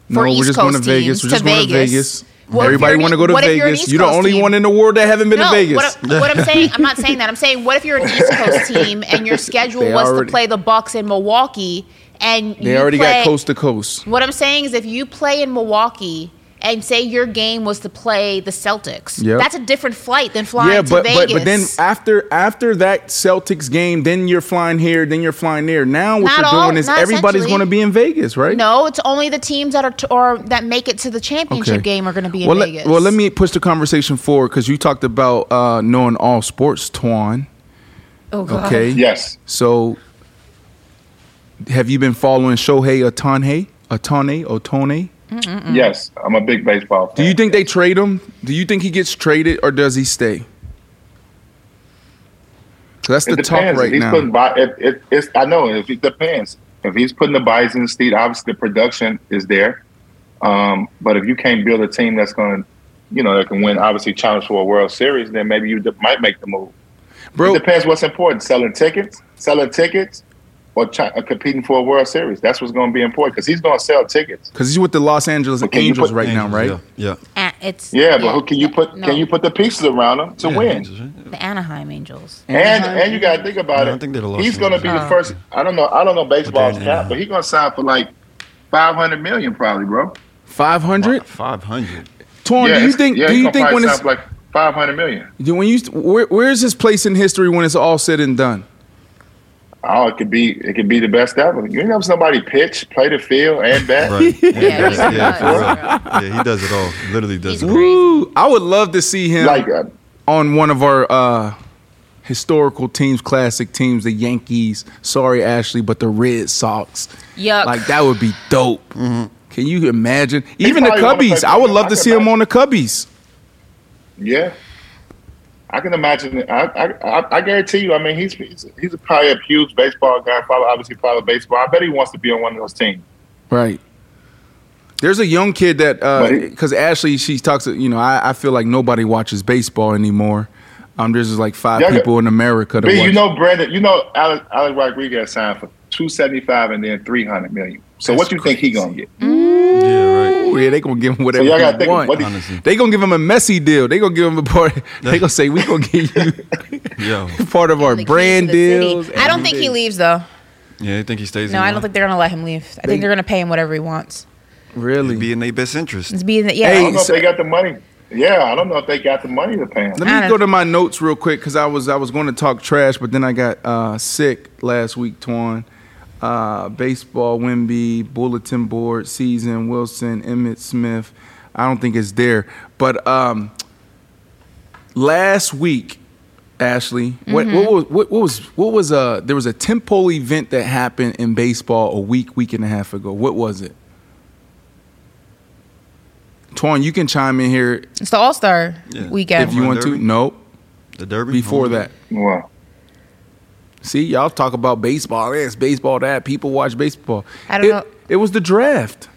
No, for we're East just Coast going to Vegas. teams We're just to going to Vegas. Well, Everybody want to go to you're Vegas. You're the only team? one in the world that haven't been no, to Vegas. What, I'm- what I'm saying, I'm not saying that. I'm saying, what if you're an East Coast team and your schedule They was already- to play the Bucks in Milwaukee, and they already play, got coast to coast. What I'm saying is, if you play in Milwaukee and say your game was to play the Celtics, Yep. that's a different flight than flying Yeah, to but, Vegas. but but then after after that Celtics game, then you're flying here, then you're flying there. Now what Not you're all- doing is everybody's going to be in Vegas, right? no, it's only the teams that are t- or that make it to the championship game are going to be in well, let- Vegas. well, let me push the conversation forward because you talked about uh, knowing all sports, Twan. Oh God. Okay. Yes. So, have you been following Shohei Otane? Otane? Otone? Yes, I'm a big baseball fan. Do you think they trade him? Do you think he gets traded or does he stay? That's the talk depends. right if he's now. Putting bi- if, if, it's, I know if it depends. If he's putting the buys in the seat, obviously the production is there. Um, but if you can't build a team that's going to, you know, that can win, obviously challenge for a World Series, then maybe you d- might make the move. Bro, It depends what's important: selling tickets, selling tickets, or chi- uh, competing for a World Series. That's what's going to be important because he's going to sell tickets. because he's with the Los Angeles Okay, you Angels right now, right? Yeah. Uh, it's Yeah, but who can you put? no, Can you put the pieces around him to yeah. win? Angels, right? the Anaheim Angels? And and you got to think about No, it. I think they're the Los he's going to be the first. I don't know. I don't know baseball's But they're cap, but he's going to sign for like five hundred million, probably, bro. Five hundred. Five hundred. Torn. do you think? Yeah, do you think when it's like five hundred million? do- when you where, where's his place in history when it's all said and done? Oh, it could be. It could be the best ever. You know, somebody pitch, play the field, and bat. Right. Yeah, yeah, he yeah, does. for real. yeah, he does it all. Literally does He's it all. Ooh, I would love to see him Like, uh, on one of our uh, historical teams, classic teams, the Yankees. Sorry, Ashley, but the Red Sox. Yuck. Like that would be dope. Mm-hmm. Can you imagine? Even the probably wanna play Cubbies. I would love him. to see can him on the Cubbies. yeah, I can imagine. I, I I I guarantee you. I mean, he's he's, he's probably a huge baseball guy. Follow obviously follow baseball. I bet he wants to be on one of those teams. Right. There's a young kid that But he- because Ashley she talks. You know, I, I feel like nobody watches baseball anymore. Um, there's just like five Yeah, yeah. people in America that B, watch. you know, Brandon. You know, Alex, Alex Rodriguez signed for two seventy five and then three hundred million. So what do you think he gonna get? Yeah, right. Yeah, they gonna give him whatever y'all he gotta think, want. what Honestly. They gonna give him a messy deal. They gonna give him a part. They gonna say we gonna give you Yo. part of our brand to the city. deals. I don't think he leaves though. Yeah, you think he stays? No, in I don't think they're gonna let him leave. I think they're gonna pay him whatever he wants. Really. be in their best interest. It's being yeah. I Hey, don't know so- if they got the money. Yeah, I don't know if they got the money to pay him. Let me go to my notes real quick because I was I was going to talk trash, but then I got uh, sick last week. Torn uh, baseball, Wemby, bulletin board, season, Wilson, Emmitt Smith. I don't think it's there, but um, last week, Ashley, what, what was what, what was what was uh there was a tempo event that happened in baseball a week week and a half ago. What was it? Torn, you can chime in here It's the All Star Yeah. weekend. if you Run want to. Derby? Nope. The Derby Before Home that. Well, See, y'all talk about baseball. This, baseball, that. People watch baseball. I don't it, know. It was the draft.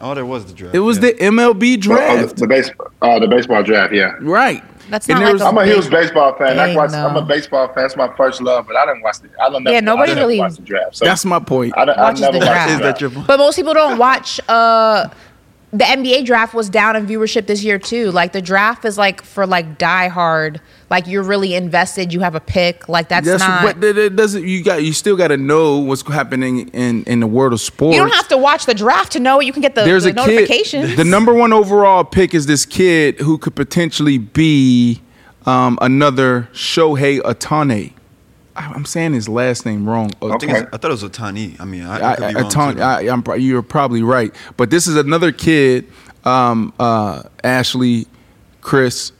Oh, there was the draft. It was yeah. the MLB oh, draft. the, the baseball, uh, the baseball draft. Yeah, right. That's And not there like was- a I'm a big huge baseball fan. I thing, watch, I'm a baseball fan. That's my first love, but I didn't watch the. I don't know. Yeah, nobody I didn't really- watch the draft. So That's my point. I, don't- I never the watched draft. the Is draft. that your? But most people don't watch. Uh, the NBA draft was down in viewership this year too. Like the draft is like for like die hard. Like you're really invested. You have a pick. Like that's, That's not. but it- doesn't. You got. You still got to know what's happening in in the world of sports. you don't have to watch the draft to know. You can get the, There's the a notifications. kid. The number one overall pick is this kid who could potentially be um, another Shohei Otane. I- I'm saying his last name wrong. I, think Okay. it's, I thought it was Otani. I mean, I, I I, could be I, wrong. Ton- I, I'm, you're probably right, but this is another kid, um, uh, Ashley, Chris.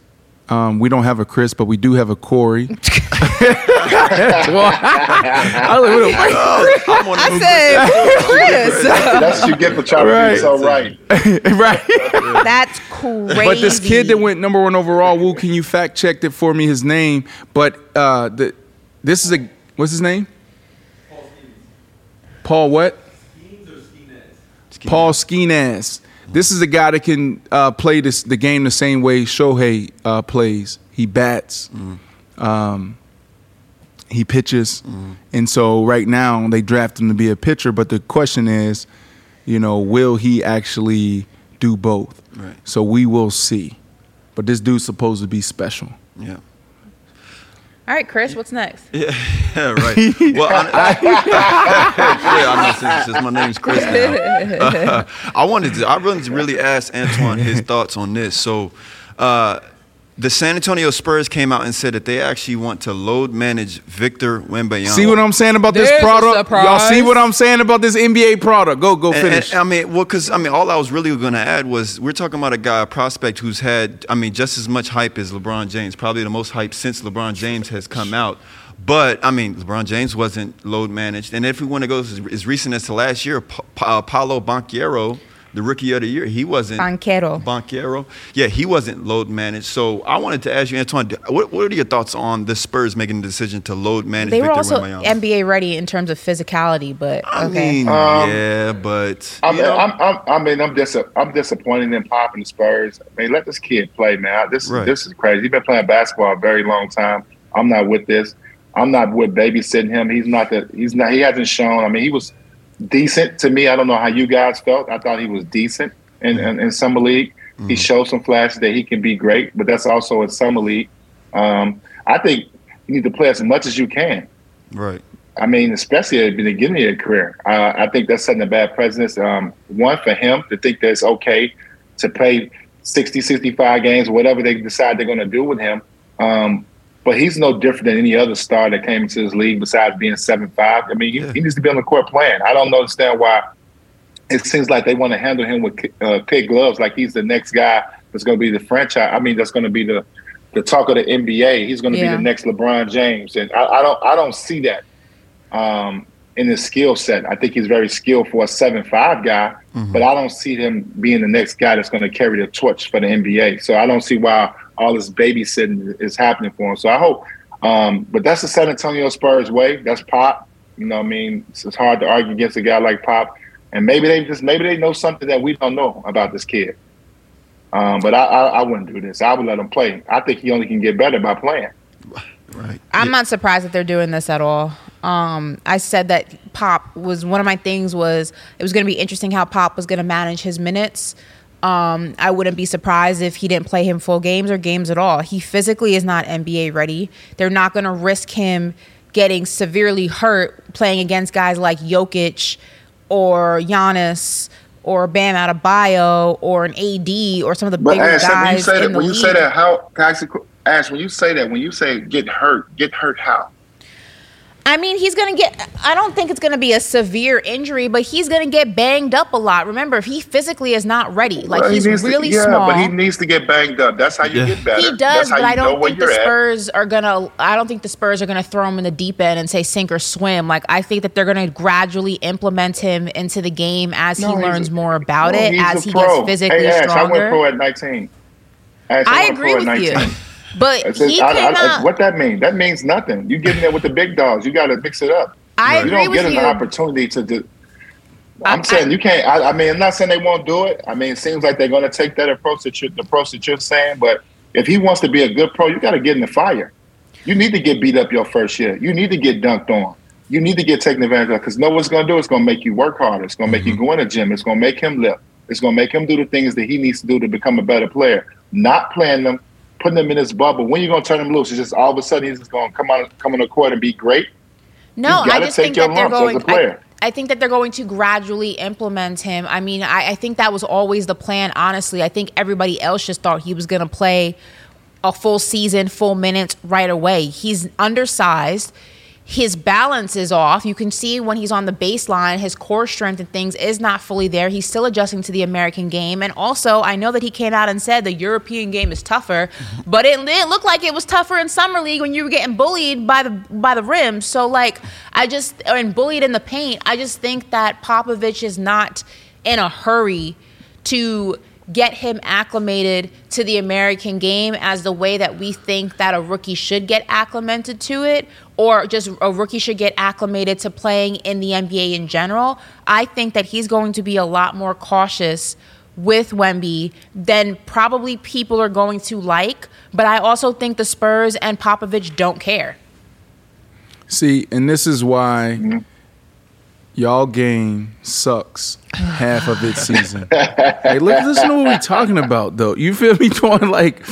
Um, we don't have a Chris, but we do have a Corey. I was like, what I'm one of I said, Chris. That's you get for trying to Right. so right. right. That's crazy. But this kid that went number one overall, Woo, can you fact check it for me? His name, but uh, the this is a what's his name? Paul what? Paul Skenes. This is a guy that can uh, play this the game the same way Shohei uh, plays. He bats, um, he pitches, and so right now they draft him to be a pitcher. But the question is, you know, will he actually do both? Right. So we will see. But this dude's supposed to be special. Yeah. All right, Chris. What's next? Yeah, yeah, right. Well, I, yeah, I know since, my name's Chris now. I wanted to, I wanted to really ask Antoine his thoughts on this. So, uh, the San Antonio Spurs came out and said that they actually want to load manage Victor Wembanyama. See what I'm saying about this There's a product? Y'all see what I'm saying about this NBA product? Go, go finish. and- I mean, well, because I mean, all I was really going to add was we're talking about a guy, a prospect who's had, I mean, just as much hype as LeBron James, probably the most hype since LeBron James has come out. But I mean, LeBron James wasn't load managed, and if we want to go as, as recent as to last year, Pa- Pa- Paolo Banchero, the rookie of the year, he wasn't Banchero. Banchero, yeah, he wasn't load managed. So I wanted to ask you, Antoine, what, what are your thoughts on the Spurs making the decision to load manage They were Victor also Wembanyama? NBA ready in terms of physicality, but I okay. mean, Um, yeah, but I you mean, know, I'm, I'm, I mean, I'm dis- I'm disappointed in Pop and the Spurs. I mean, let this kid play, man. This Right. this is crazy. He's been playing basketball a very long time. I'm not with this. I'm not with babysitting him. He's not the. He's not. He hasn't shown. I mean, he was decent to me. I don't know how you guys felt. I thought he was decent in in, in summer league. He showed some flashes that he can be great, but that's also in summer league. Um, I think you need to play as much as you can. right. I mean, especially at the beginning of your career. Uh, I think that's setting a bad precedent. Um, one, for him to think that it's okay to play 60, 65 games, whatever they decide they're going to do with him. Um, but he's no different than any other star that came into this league besides being seven five. I mean, he, Yeah. he needs to be on the court playing. I don't understand why it seems like they want to handle him with uh, kid gloves, like he's the next guy that's going to be the franchise. I mean, that's going to be the the talk of the NBA. He's going to Yeah. be the next LeBron James, and I, I don't I don't see that um, in his skill set. I think he's very skilled for a seven five guy, but I don't see him being the next guy that's going to carry the torch for the NBA. So I don't see why all this babysitting is happening for him. So I hope, um, but that's the San Antonio Spurs way. That's Pop. You know, what I mean, it's, it's hard to argue against a guy like Pop. And maybe they just maybe they know something that we don't know about this kid. Um, but I, I, I wouldn't do this. I would let him play. I think he only can get better by playing. Right. I'm not surprised that they're doing this at all. Um, I said that Pop was one of my things was it was going to be interesting how Pop was going to manage his minutes. Um, I wouldn't be surprised if he didn't play him full games or games at all. He physically is not NBA ready. They're not going to risk him getting severely hurt playing against guys like Jokic or Giannis or Bam Adebayo or an AD or some of the But bigger Ash, when you say that, when you league. say that, how ask Ash, when you say that, when you say get hurt, get hurt how? I mean, he's going to get, I don't think it's going to be a severe injury, but he's going to get banged up a lot. Remember, if he physically is not ready, like Well, he he's needs to- really yeah, small. but he needs to get banged up. That's how you Yeah. get better. He does, That's but I don't think the you're at. Spurs are gonna. I don't think the Spurs are gonna throw him in the deep end and say sink or swim. Like I think that they're gonna gradually implement him into the game as No, he learns a- more about No, it, as he pro. gets physically hey, Ash, I went stronger. pro at 19. Ash, I went agree with at you, 19. But That's he I- I- I- cannot. what that mean? That means nothing. You get in there with the big dogs. You got to mix it up. I you agree don't with get you. an opportunity to do. I'm I- saying I- you can't. I, I mean, I'm not saying they won't do it. I mean, it seems like they're going to take that approach that you're, the approach that you're saying. But if he wants to be a good pro, you got to get in the fire. You need to get beat up your first year. You need to get dunked on. You need to get taken advantage of because no one's going to do. it. It's going to make you work harder. It's going to make you mm-hmm. go in the gym. It's going to make him lift. It's going to make him do the things that he needs to do to become a better player. Not playing them, putting them in his bubble. When you going to turn him loose? It's just all of a sudden he's just going to come on, come on the court and be great. No, I just think that they're lumps as a going. I, I think that they're going to gradually implement him. I mean, I, I think that was always the plan. Honestly, I think everybody else just thought he was going to play a full season, full minutes right away. He's undersized. His balance is off. You can see when he's on the baseline, his core strength and things is not fully there. He's still adjusting to the American game. And also, I know that he came out and said the European game is tougher, mm-hmm. but it didn't look like it was tougher in summer league when you were getting bullied by the by the rim. So like, I just and bullied in the paint. I just think that Popovich is not in a hurry to get him acclimated to the American game as the way that we think that a rookie should get acclimated to it or just a rookie should get acclimated to playing in the NBA in general. I think that he's going to be a lot more cautious with Wemby than probably people are going to like, but I also think the Spurs and Popovich don't care. See, and this is why Mm-hmm. Y'all game sucks half of its season. hey, look, listen to what we're talking about, though. You feel me, Twan? Like,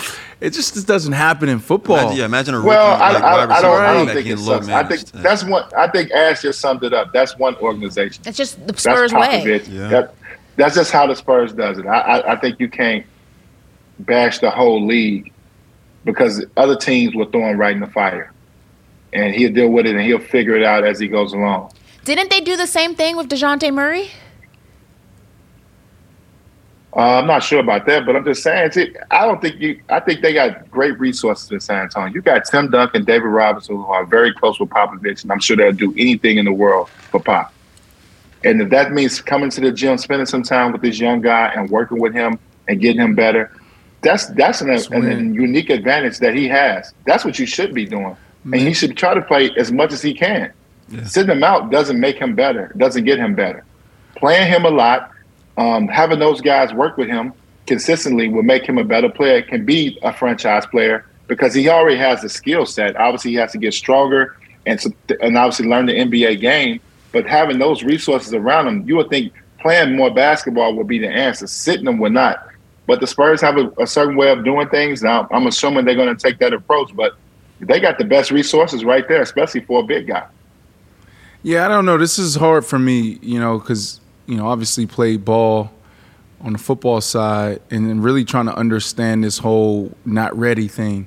it just this doesn't happen in football. Imagine, yeah, imagine a rookie Well, I, like I, wide I don't. I don't think it sucks. I think managed. that's one. I think Ash just summed it up. That's one organization. It's just the That's Spurs way. Yeah. That, that's just how the Spurs does it. I, I, I think you can't bash the whole league because other teams will throw him right in the fire, and he'll deal with it and he'll figure it out as he goes along. Didn't they do the same thing with Dejounte Murray? Uh, I'm not sure about that, but I'm just saying. See, I don't think you. I think they got great resources in San Antonio. You got Tim Duncan, David Robinson, who are very close with Popovich, and I'm sure they'll do anything in the world for Pop. And if that means coming to the gym, spending some time with this young guy, and working with him and getting him better, that's that's an, an, an unique advantage that he has. That's what you should be doing, and he should try to play as much as he can. Sitting him out doesn't make him better. Doesn't get him better. Playing him a lot, um, having those guys work with him consistently will make him a better player. Can be a franchise player because he already has the skill set. Obviously, he has to get stronger and and obviously learn the NBA game. But having those resources around him, you would think playing more basketball would be the answer. Sitting them would not. But the Spurs have a, a certain way of doing things. Now, I'm assuming they're going to take that approach. But they got the best resources right there, especially for a big guy. Yeah, I don't know. This is hard for me, you know, because you know, obviously played ball on the football side, and then really trying to understand this whole not ready thing.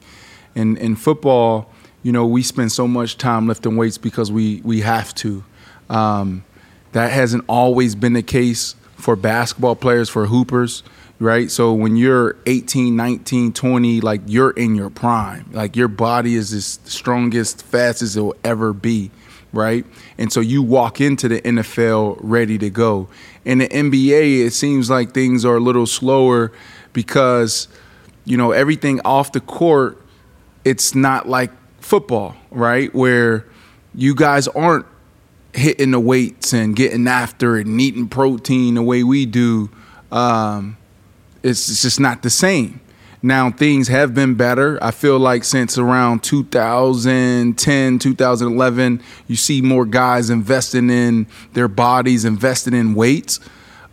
And in football, you know, we spend so much time lifting weights because we we have to. Um, that hasn't always been the case for basketball players, for hoopers, right? So when you're 18, 19, 20, like you're in your prime. Like your body is as strongest, fastest it will ever be, right? And so you walk into the NFL ready to go. In the NBA, it seems like things are a little slower because, you know, everything off the court, it's not like football, right? Where you guys aren't hitting the weights and getting after it and eating protein the way we do, um, it's, it's just not the same. Now things have been better. I feel like since around 2010, 2011, you see more guys investing in their bodies, investing in weights.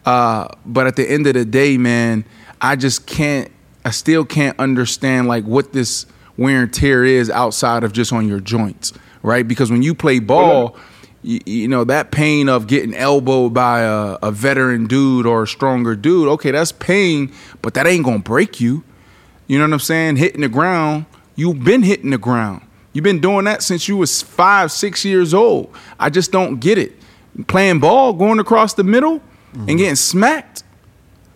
Uh, but at the end of the day, man, I just can't. I still can't understand like what this wear and tear is outside of just on your joints, right? Because when you play ball, you, you know that pain of getting elbowed by a, a veteran dude or a stronger dude. Okay, that's pain, but that ain't gonna break you. You know what I'm saying? Hitting the ground. You've been hitting the ground. You've been doing that since you was five, six years old. I just don't get it. Playing ball, going across the middle, mm-hmm. and getting smacked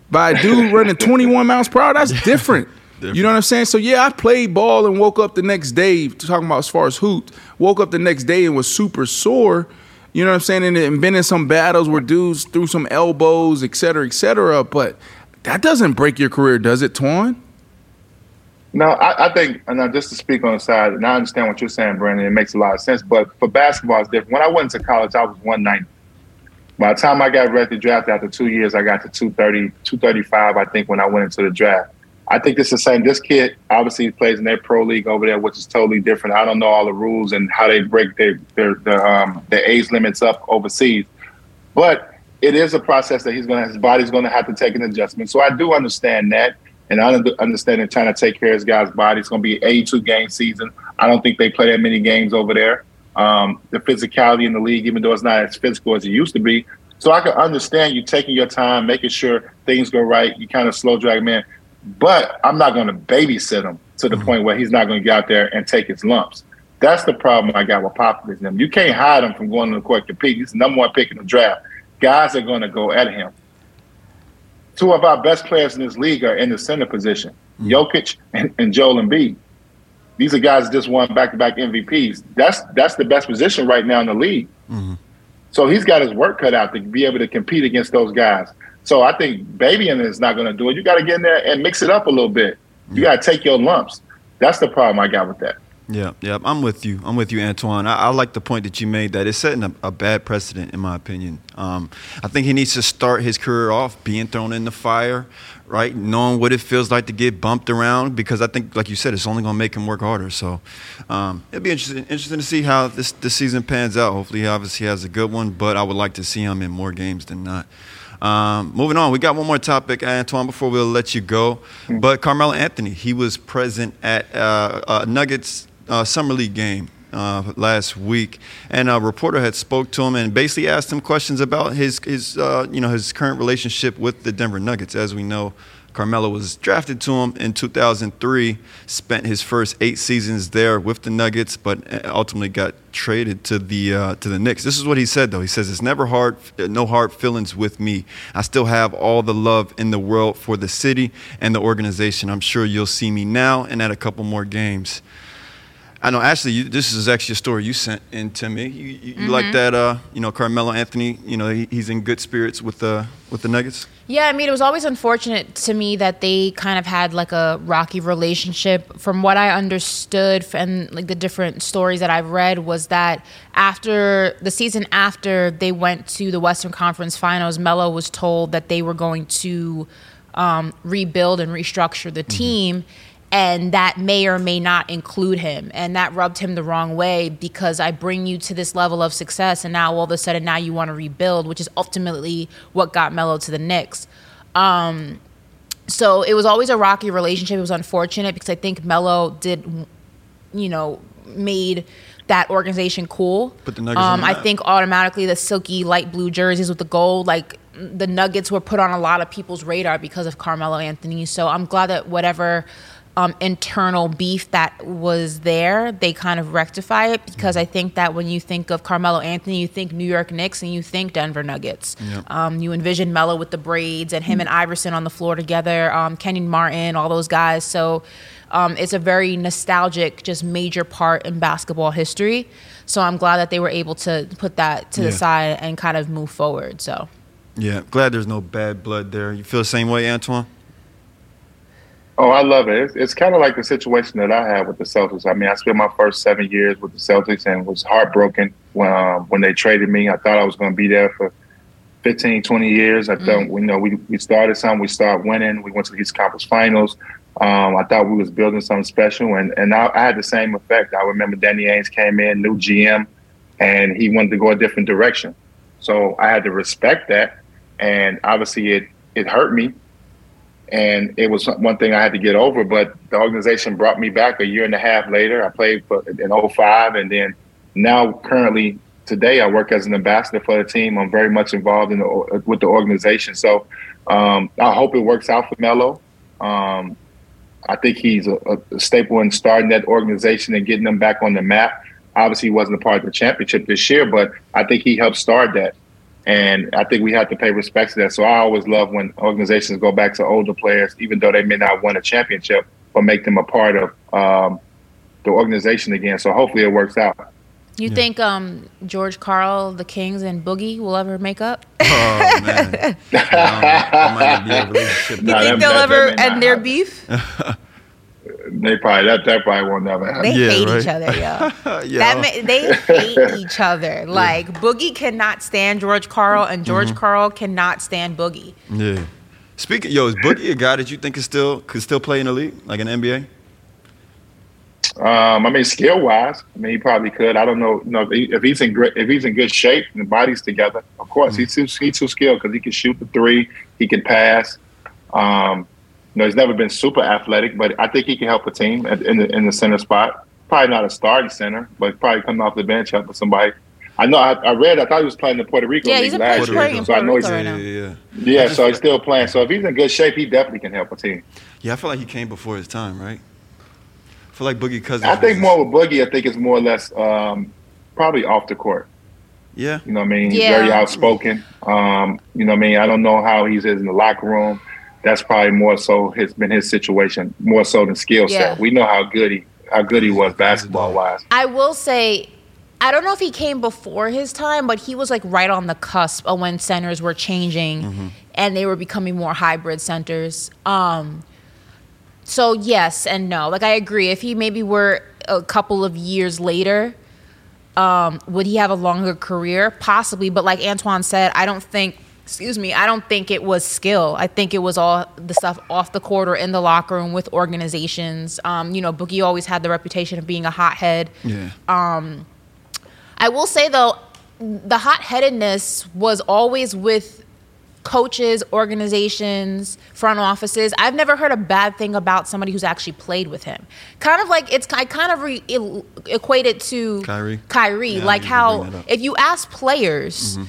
by a dude running 21 miles per hour. That's different. different. You know what I'm saying? So yeah, I played ball and woke up the next day talking about as far as hoot. Woke up the next day and was super sore. You know what I'm saying? And, and been in some battles where dudes threw some elbows, et cetera, et cetera. But that doesn't break your career, does it, Twan? No, I, I, think, and just to speak on the side, and I understand what you're saying, Brandon, it makes a lot of sense. But for basketball, it's different. When I went to college, I was 190. By the time I got ready to draft after two years, I got to 230, 235, I think, when I went into the draft. I think it's the same. This kid obviously plays in their pro league over there, which is totally different. I don't know all the rules and how they break their their their, um, their age limits up overseas, but it is a process that he's to his body's going to have to take an adjustment. So I do understand that. And I understand trying to take care of his guy's body. It's going to be 82 game season. I don't think they play that many games over there. Um, the physicality in the league, even though it's not as physical as it used to be. So I can understand you taking your time, making sure things go right. You kind of slow drag him in. But I'm not going to babysit him to the mm-hmm. point where he's not going to get out there and take his lumps. That's the problem I got with populism. You can't hide him from going to the court compete. He's the number one pick in the draft. Guys are going to go at him two of our best players in this league are in the center position, mm-hmm. Jokic and, and Joel Embiid. These are guys that just won back-to-back MVPs. That's that's the best position right now in the league. Mm-hmm. So he's got his work cut out to be able to compete against those guys. So I think babying is not going to do it. You got to get in there and mix it up a little bit. You mm-hmm. got to take your lumps. That's the problem I got with that. Yeah, yeah, I'm with you. I'm with you, Antoine. I, I like the point that you made that it's setting a, a bad precedent, in my opinion. Um, I think he needs to start his career off being thrown in the fire, right? Knowing what it feels like to get bumped around, because I think, like you said, it's only going to make him work harder. So um, it'll be interesting, interesting to see how this, this season pans out. Hopefully, he obviously has a good one, but I would like to see him in more games than not. Um, moving on, we got one more topic, Antoine, before we'll let you go. Mm-hmm. But Carmelo Anthony, he was present at uh, uh, Nuggets uh, summer league game uh, last week, and a reporter had spoke to him and basically asked him questions about his his uh, you know his current relationship with the Denver Nuggets. As we know, Carmelo was drafted to him in 2003, spent his first eight seasons there with the Nuggets, but ultimately got traded to the uh, to the Knicks. This is what he said though. He says it's never hard, no hard feelings with me. I still have all the love in the world for the city and the organization. I'm sure you'll see me now and at a couple more games. I know, Ashley, you, this is actually a story you sent in to me. You, you, mm-hmm. like that, uh, you know, Carmelo Anthony, you know, he, he's in good spirits with the, with the Nuggets? Yeah, I mean, it was always unfortunate to me that they kind of had like a rocky relationship. From what I understood and like the different stories that I've read was that after the season after they went to the Western Conference Finals, Melo was told that they were going to um, rebuild and restructure the mm-hmm. And that may or may not include him. And that rubbed him the wrong way because i bring you to this level of success and now all of a sudden now you want to rebuild which is ultimately what got Melo to the Knicks. Um, so it was always a rocky relationship. It was unfortunate because i think Melo did you know made that organization cool. But the Nuggets um, i think automatically the silky light blue jerseys with the gold like the nuggets were put on a lot of people's radar because of carmelo anthony. So i'm glad that whatever um, internal beef that was there, they kind of rectify it because I think that when you think of Carmelo Anthony, you think New York Knicks and you think Denver Nuggets. Yep. Um, you envision Melo with the braids and him and Iverson on the floor together, um, Kenyon Martin, all those guys. So um, it's a very nostalgic, just major part in basketball history. So I'm glad that they were able to put that to yeah. the side and kind of move forward. So. Yeah, glad there's no bad blood there. You feel the same way, Antoine? Oh, I love it. It's, it's kind of like the situation that I had with the Celtics. I mean, I spent my first seven years with the Celtics and was heartbroken when um, when they traded me. I thought I was going to be there for 15, 20 years. I mm. thought, you know, we, we started something, we started winning. We went to the East Conference Finals. Um, I thought we was building something special, and and I, I, had the same effect. I remember Danny Ainge came in, new GM, and he wanted to go a different direction. So I had to respect that, and obviously it it hurt me, and it was one thing I had to get over. But the organization brought me back a year and a half later. I played for, in 05, and then now currently today I work as an ambassador for the team. I'm very much involved in the, with the organization. So um, I hope it works out for Melo. Um, I think he's a, a, staple in starting that organization and getting them back on the map. Obviously, he wasn't a part of the championship this year, but I think he helped start that. And I think we have to pay respect to that. So I always love when organizations go back to older players, even though they may not win a championship, but make them a part of um, the organization again. So hopefully it works out. You yeah. think um, George Karl, the Kings, and Boogie will ever make up? Oh man, I might be You think they'll that, ever that end their beef? they probably that that probably won't never happen. They yeah, hate right? each other, yo. yo. That ma- they hate each other. Like yeah. Boogie cannot stand George Karl, and George mm-hmm. Karl cannot stand Boogie. Yeah. Speaking, yo, is Boogie a guy that you think is still could still play in the league, like an NBA? Um, I mean, skill wise, I mean, he probably could. I don't know, you know, if, he's in great, if he's in good shape and the body's together. Of course, mm-hmm. he's too he's too skilled because he can shoot the three, he can pass. Um, you know, he's never been super athletic, but I think he can help a team in the in the center spot. Probably not a starting center, but probably coming off the bench helping somebody. I know. I, I, read. I thought he was playing in the Puerto Rico yeah, league last year, so I know he's right yeah, yeah, yeah. so he's still playing. So if he's in good shape, he definitely can help a team. Yeah, I feel like he came before his time, right? I feel like Boogie Cousins. I think more with Boogie. I think it's more or less um, probably off the court. Yeah. You know what I mean? He's very outspoken. Um, you know what I mean? I don't know how he's in the locker room that's probably more so has been his situation, more so than skill set. Yeah. We know how good he how good he was basketball wise. I will say I don't know if he came before his time, but he was like right on the cusp of when centers were changing mm-hmm. and they were becoming more hybrid centers. Um, so yes and no. Like I agree. If he maybe were a couple of years later, um, would he have a longer career? Possibly, but like Antoine said, I don't think excuse me, I don't think it was skill. I think it was all the stuff off the court or in the locker room with organizations. Um, you know, Boogie always had the reputation of being a hothead. Yeah. Um, I will say though, the hot headedness was always with coaches, organizations, front offices. I've never heard a bad thing about somebody who's actually played with him. Kind of like it's I kind of re, equate it to Kyrie. Kyrie, yeah, like how if you ask players. Mm-hmm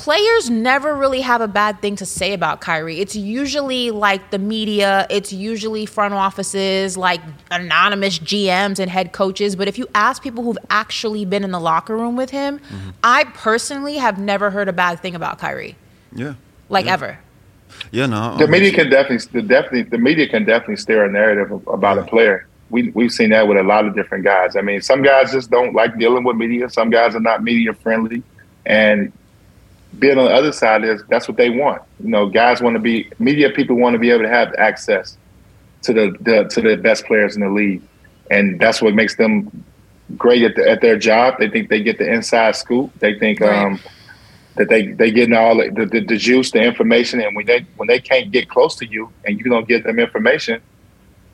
players never really have a bad thing to say about Kyrie. It's usually like the media, it's usually front offices, like anonymous GMs and head coaches. But if you ask people who've actually been in the locker room with him, mm-hmm. I personally have never heard a bad thing about Kyrie. Yeah. Like yeah. ever. Yeah, no. The media can definitely, the definitely, the media can definitely steer a narrative about a player. We we've seen that with a lot of different guys. I mean, some guys just don't like dealing with media. Some guys are not media friendly, and being on the other side is that's what they want. You know, guys want to be media people want to be able to have access to the, the to the best players in the league, and that's what makes them great at, the, at their job. They think they get the inside scoop. They think right. um, that they they getting all the, the, the juice, the information, and when they when they can't get close to you and you don't give them information,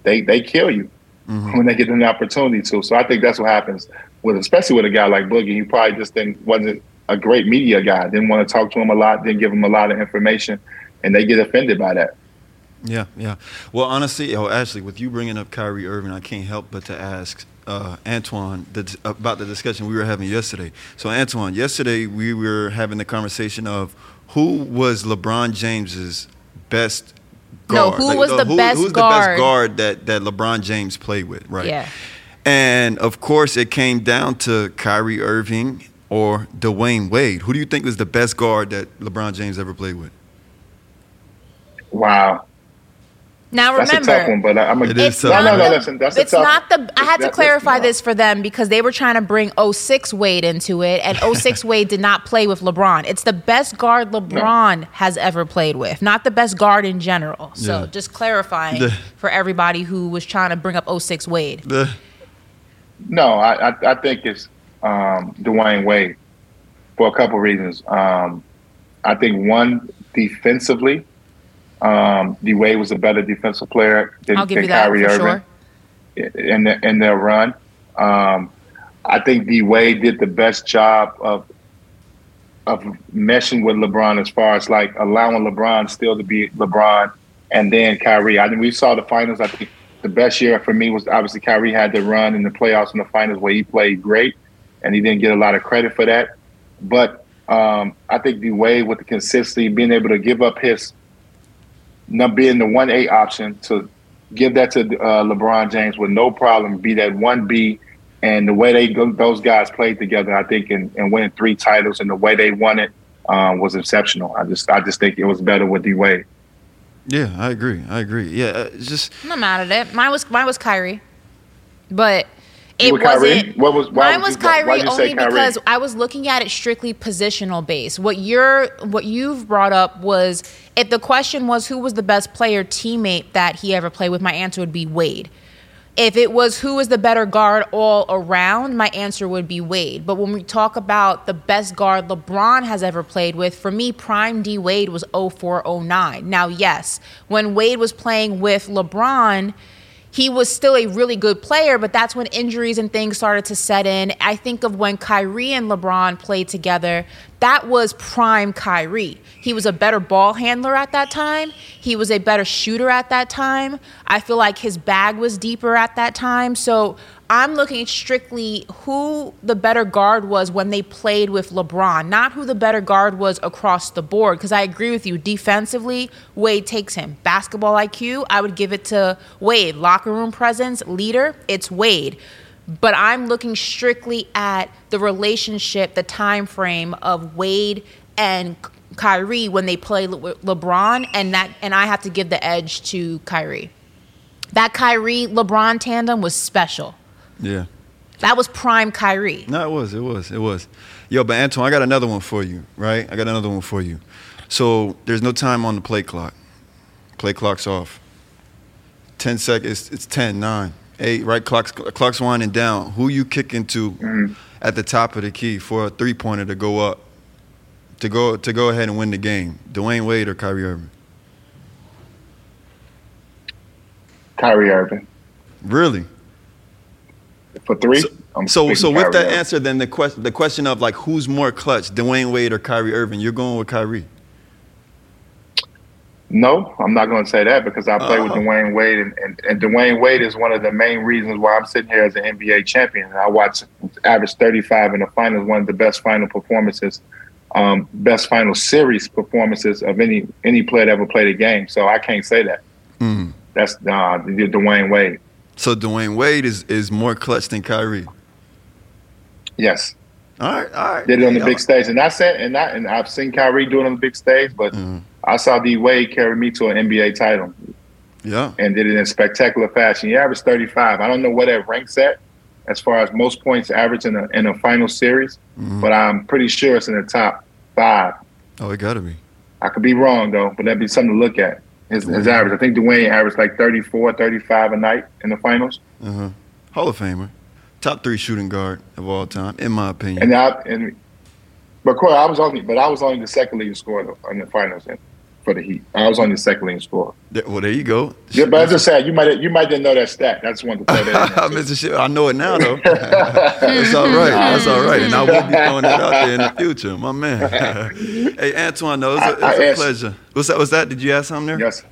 they they kill you mm-hmm. when they get an opportunity to. So I think that's what happens with especially with a guy like Boogie. He probably just didn't wasn't a great media guy. Didn't want to talk to him a lot. Didn't give him a lot of information, and they get offended by that. Yeah, yeah. Well, honestly, oh, actually, with you bringing up Kyrie Irving, I can't help but to ask uh, Antoine the, about the discussion we were having yesterday. So, Antoine, yesterday we were having the conversation of who was LeBron James's best guard. No, who like, was the, who, best who's guard? the best guard that that LeBron James played with, right? Yeah. And of course, it came down to Kyrie Irving or Dwyane Wade? Who do you think was the best guard that LeBron James ever played with? Wow. Now that's remember, a tough one, but I'm a, it's no, not no, no, the, listen, that's it's tough, not the. I had to clarify this for them because they were trying to bring 06 Wade into it, and 06 Wade did not play with LeBron. It's the best guard LeBron no. has ever played with, not the best guard in general. So yeah. just clarifying the, for everybody who was trying to bring up 06 Wade. The, no, I, I, I think it's um, Dwyane Wade for a couple reasons. Um, I think one defensively, Um, D Wade was a better defensive player than, I'll give than you that Kyrie for Irving sure. in the, in their run. Um, I think D Wade did the best job of of meshing with LeBron as far as like allowing LeBron still to be LeBron, and then Kyrie. I think we saw the finals. I think the best year for me was obviously Kyrie had the run in the playoffs and the finals where he played great, and he didn't get a lot of credit for that. But um, I think D Wade with the consistency, being able to give up his not being the one A option to give that to uh, LeBron James with no problem, be that one B, and the way they those guys played together, I think, and, and winning three titles and the way they won it um, was exceptional. I just I just think it was better with D Wade. Yeah, I agree. I agree. Yeah, uh, it's just I'm not mad at it. Mine was mine was Kyrie, but You it wasn't. What was- why mine was you Kyrie only Kyrie? because I was looking at it strictly positional based. What you're what you've brought up was if the question was who was the best player teammate that he ever played with, my answer would be Wade. If it was who is the better guard all around, my answer would be Wade. But when we talk about the best guard LeBron has ever played with, for me, prime D Wade was 0409. Now, yes, when Wade was playing with LeBron, he was still a really good player, but that's when injuries and things started to set in. I think of when Kyrie and LeBron played together, that was prime Kyrie. He was a better ball handler at that time. He was a better shooter at that time. I feel like his bag was deeper at that time. So I'm looking strictly who the better guard was when they played with LeBron, not who the better guard was across the board. Because I agree with you, defensively, Wade takes him. Basketball IQ, I would give it to Wade. Locker room presence, leader, it's Wade. But I'm looking strictly at the relationship, the time frame of Wade and Kyrie when they play Le- LeBron, and that, and I have to give the edge to Kyrie. That Kyrie LeBron tandem was special. Yeah. That was prime Kyrie. No, it was. It was. It was. Yo, but Antoine, I got another one for you, right? I got another one for you. So there's no time on the play clock. Play clock's off. 10 seconds. It's 10, 9, 8, right? Clock's, clock's winding down. Who you kicking to at the top of the key for a three pointer to go up? To go to go ahead and win the game. Dwyane Wade or Kyrie Irving? Kyrie Irving Really? For three. I'm So so with Kyrie that Irving. answer, then the question the question of like who's more clutch, Dwyane Wade or Kyrie Irving? You're going with Kyrie. No, I'm not going to say that because I play with Oh. Dwyane Wade, and, and, and Dwyane Wade is one of the main reasons why I'm sitting here as an NBA champion. I watch average 35 in the finals, one of the best final performances, um, best final series performances of any any player that ever played a game. So I can't say that. Mm. That's uh, Dwyane Wade. So Dwyane Wade is is more clutch than Kyrie. Yes, All right, all right. did it on the big stage, and I said, and I and I've seen Kyrie do it on the big stage, but Mm-hmm. I saw D Wade carry me to an NBA title. Yeah. and did it in spectacular fashion. He averaged 35. I don't know where that ranks at as far as most points average in a in a final series, Mm-hmm. but I'm pretty sure it's in the top five. Oh, it gotta be. I could be wrong though, but that'd be something to look at. His, his average. I think Dwyane averaged like 34, 35 a night in the finals. Uh-huh. Hall of Famer. Top three shooting guard of all time, in my opinion. And I and but Corey, I was only but I was only the second leading scorer in the, finals in, for the Heat. I was only the second leading scorer. There- well, there you go. Yeah, but as I just said you might you might didn't know that stat. That's just wanted to throw that in there. Mr. I know it now though. That's all right. That's all right. And I will be throwing it out there in the future, my man. hey, Antoine, though, it's a, it's I- I a asked- pleasure. What's that? Was that? Did you ask something there? Yes.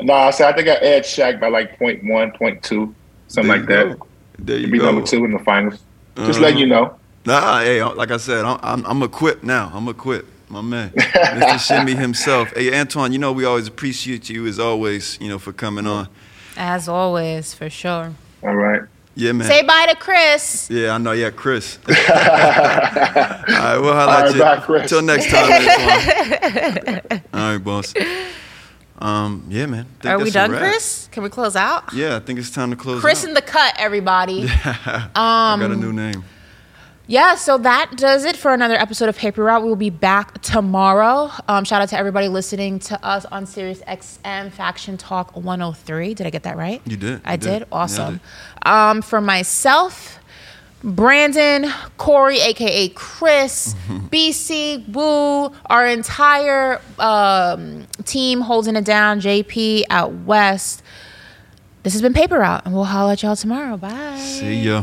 No, I said I think I edged Shaq by like point one, point two, something like you that. go. There you be go. number two in the finals. Just Uh-huh. letting you know. Nah, hey, like I said, I'm, I'm, I'm equipped now. I'm equipped, my man, Mr. Shimmy himself. Hey, Antoine, you know we always appreciate you as always, you know, for coming on. As always, for sure. All right. Yeah, man. Say bye to Chris. yeah, I know. Yeah, Chris. All right, we'll holla All at you. bye, Chris. Till next time, Antoine. All right, boss. Um, yeah, man. Think Are we done. Chris? Can we close out? Yeah, I think it's time to close. Chris out. in the cut, everybody. I Um, got a new name. Yeah, so that does it for another episode of Paper Route. We will be back tomorrow. Um, shout out to everybody listening to us on Sirius XM Faction Talk 103. Did I get that right? You did. I You did. did. Awesome. Nailed Um, for myself, Brandon, Corey, aka Chris, BC, Woo, our entire um, team holding it down, JP out west. This has been Paper Route, and we'll holler at y'all tomorrow. Bye. See ya.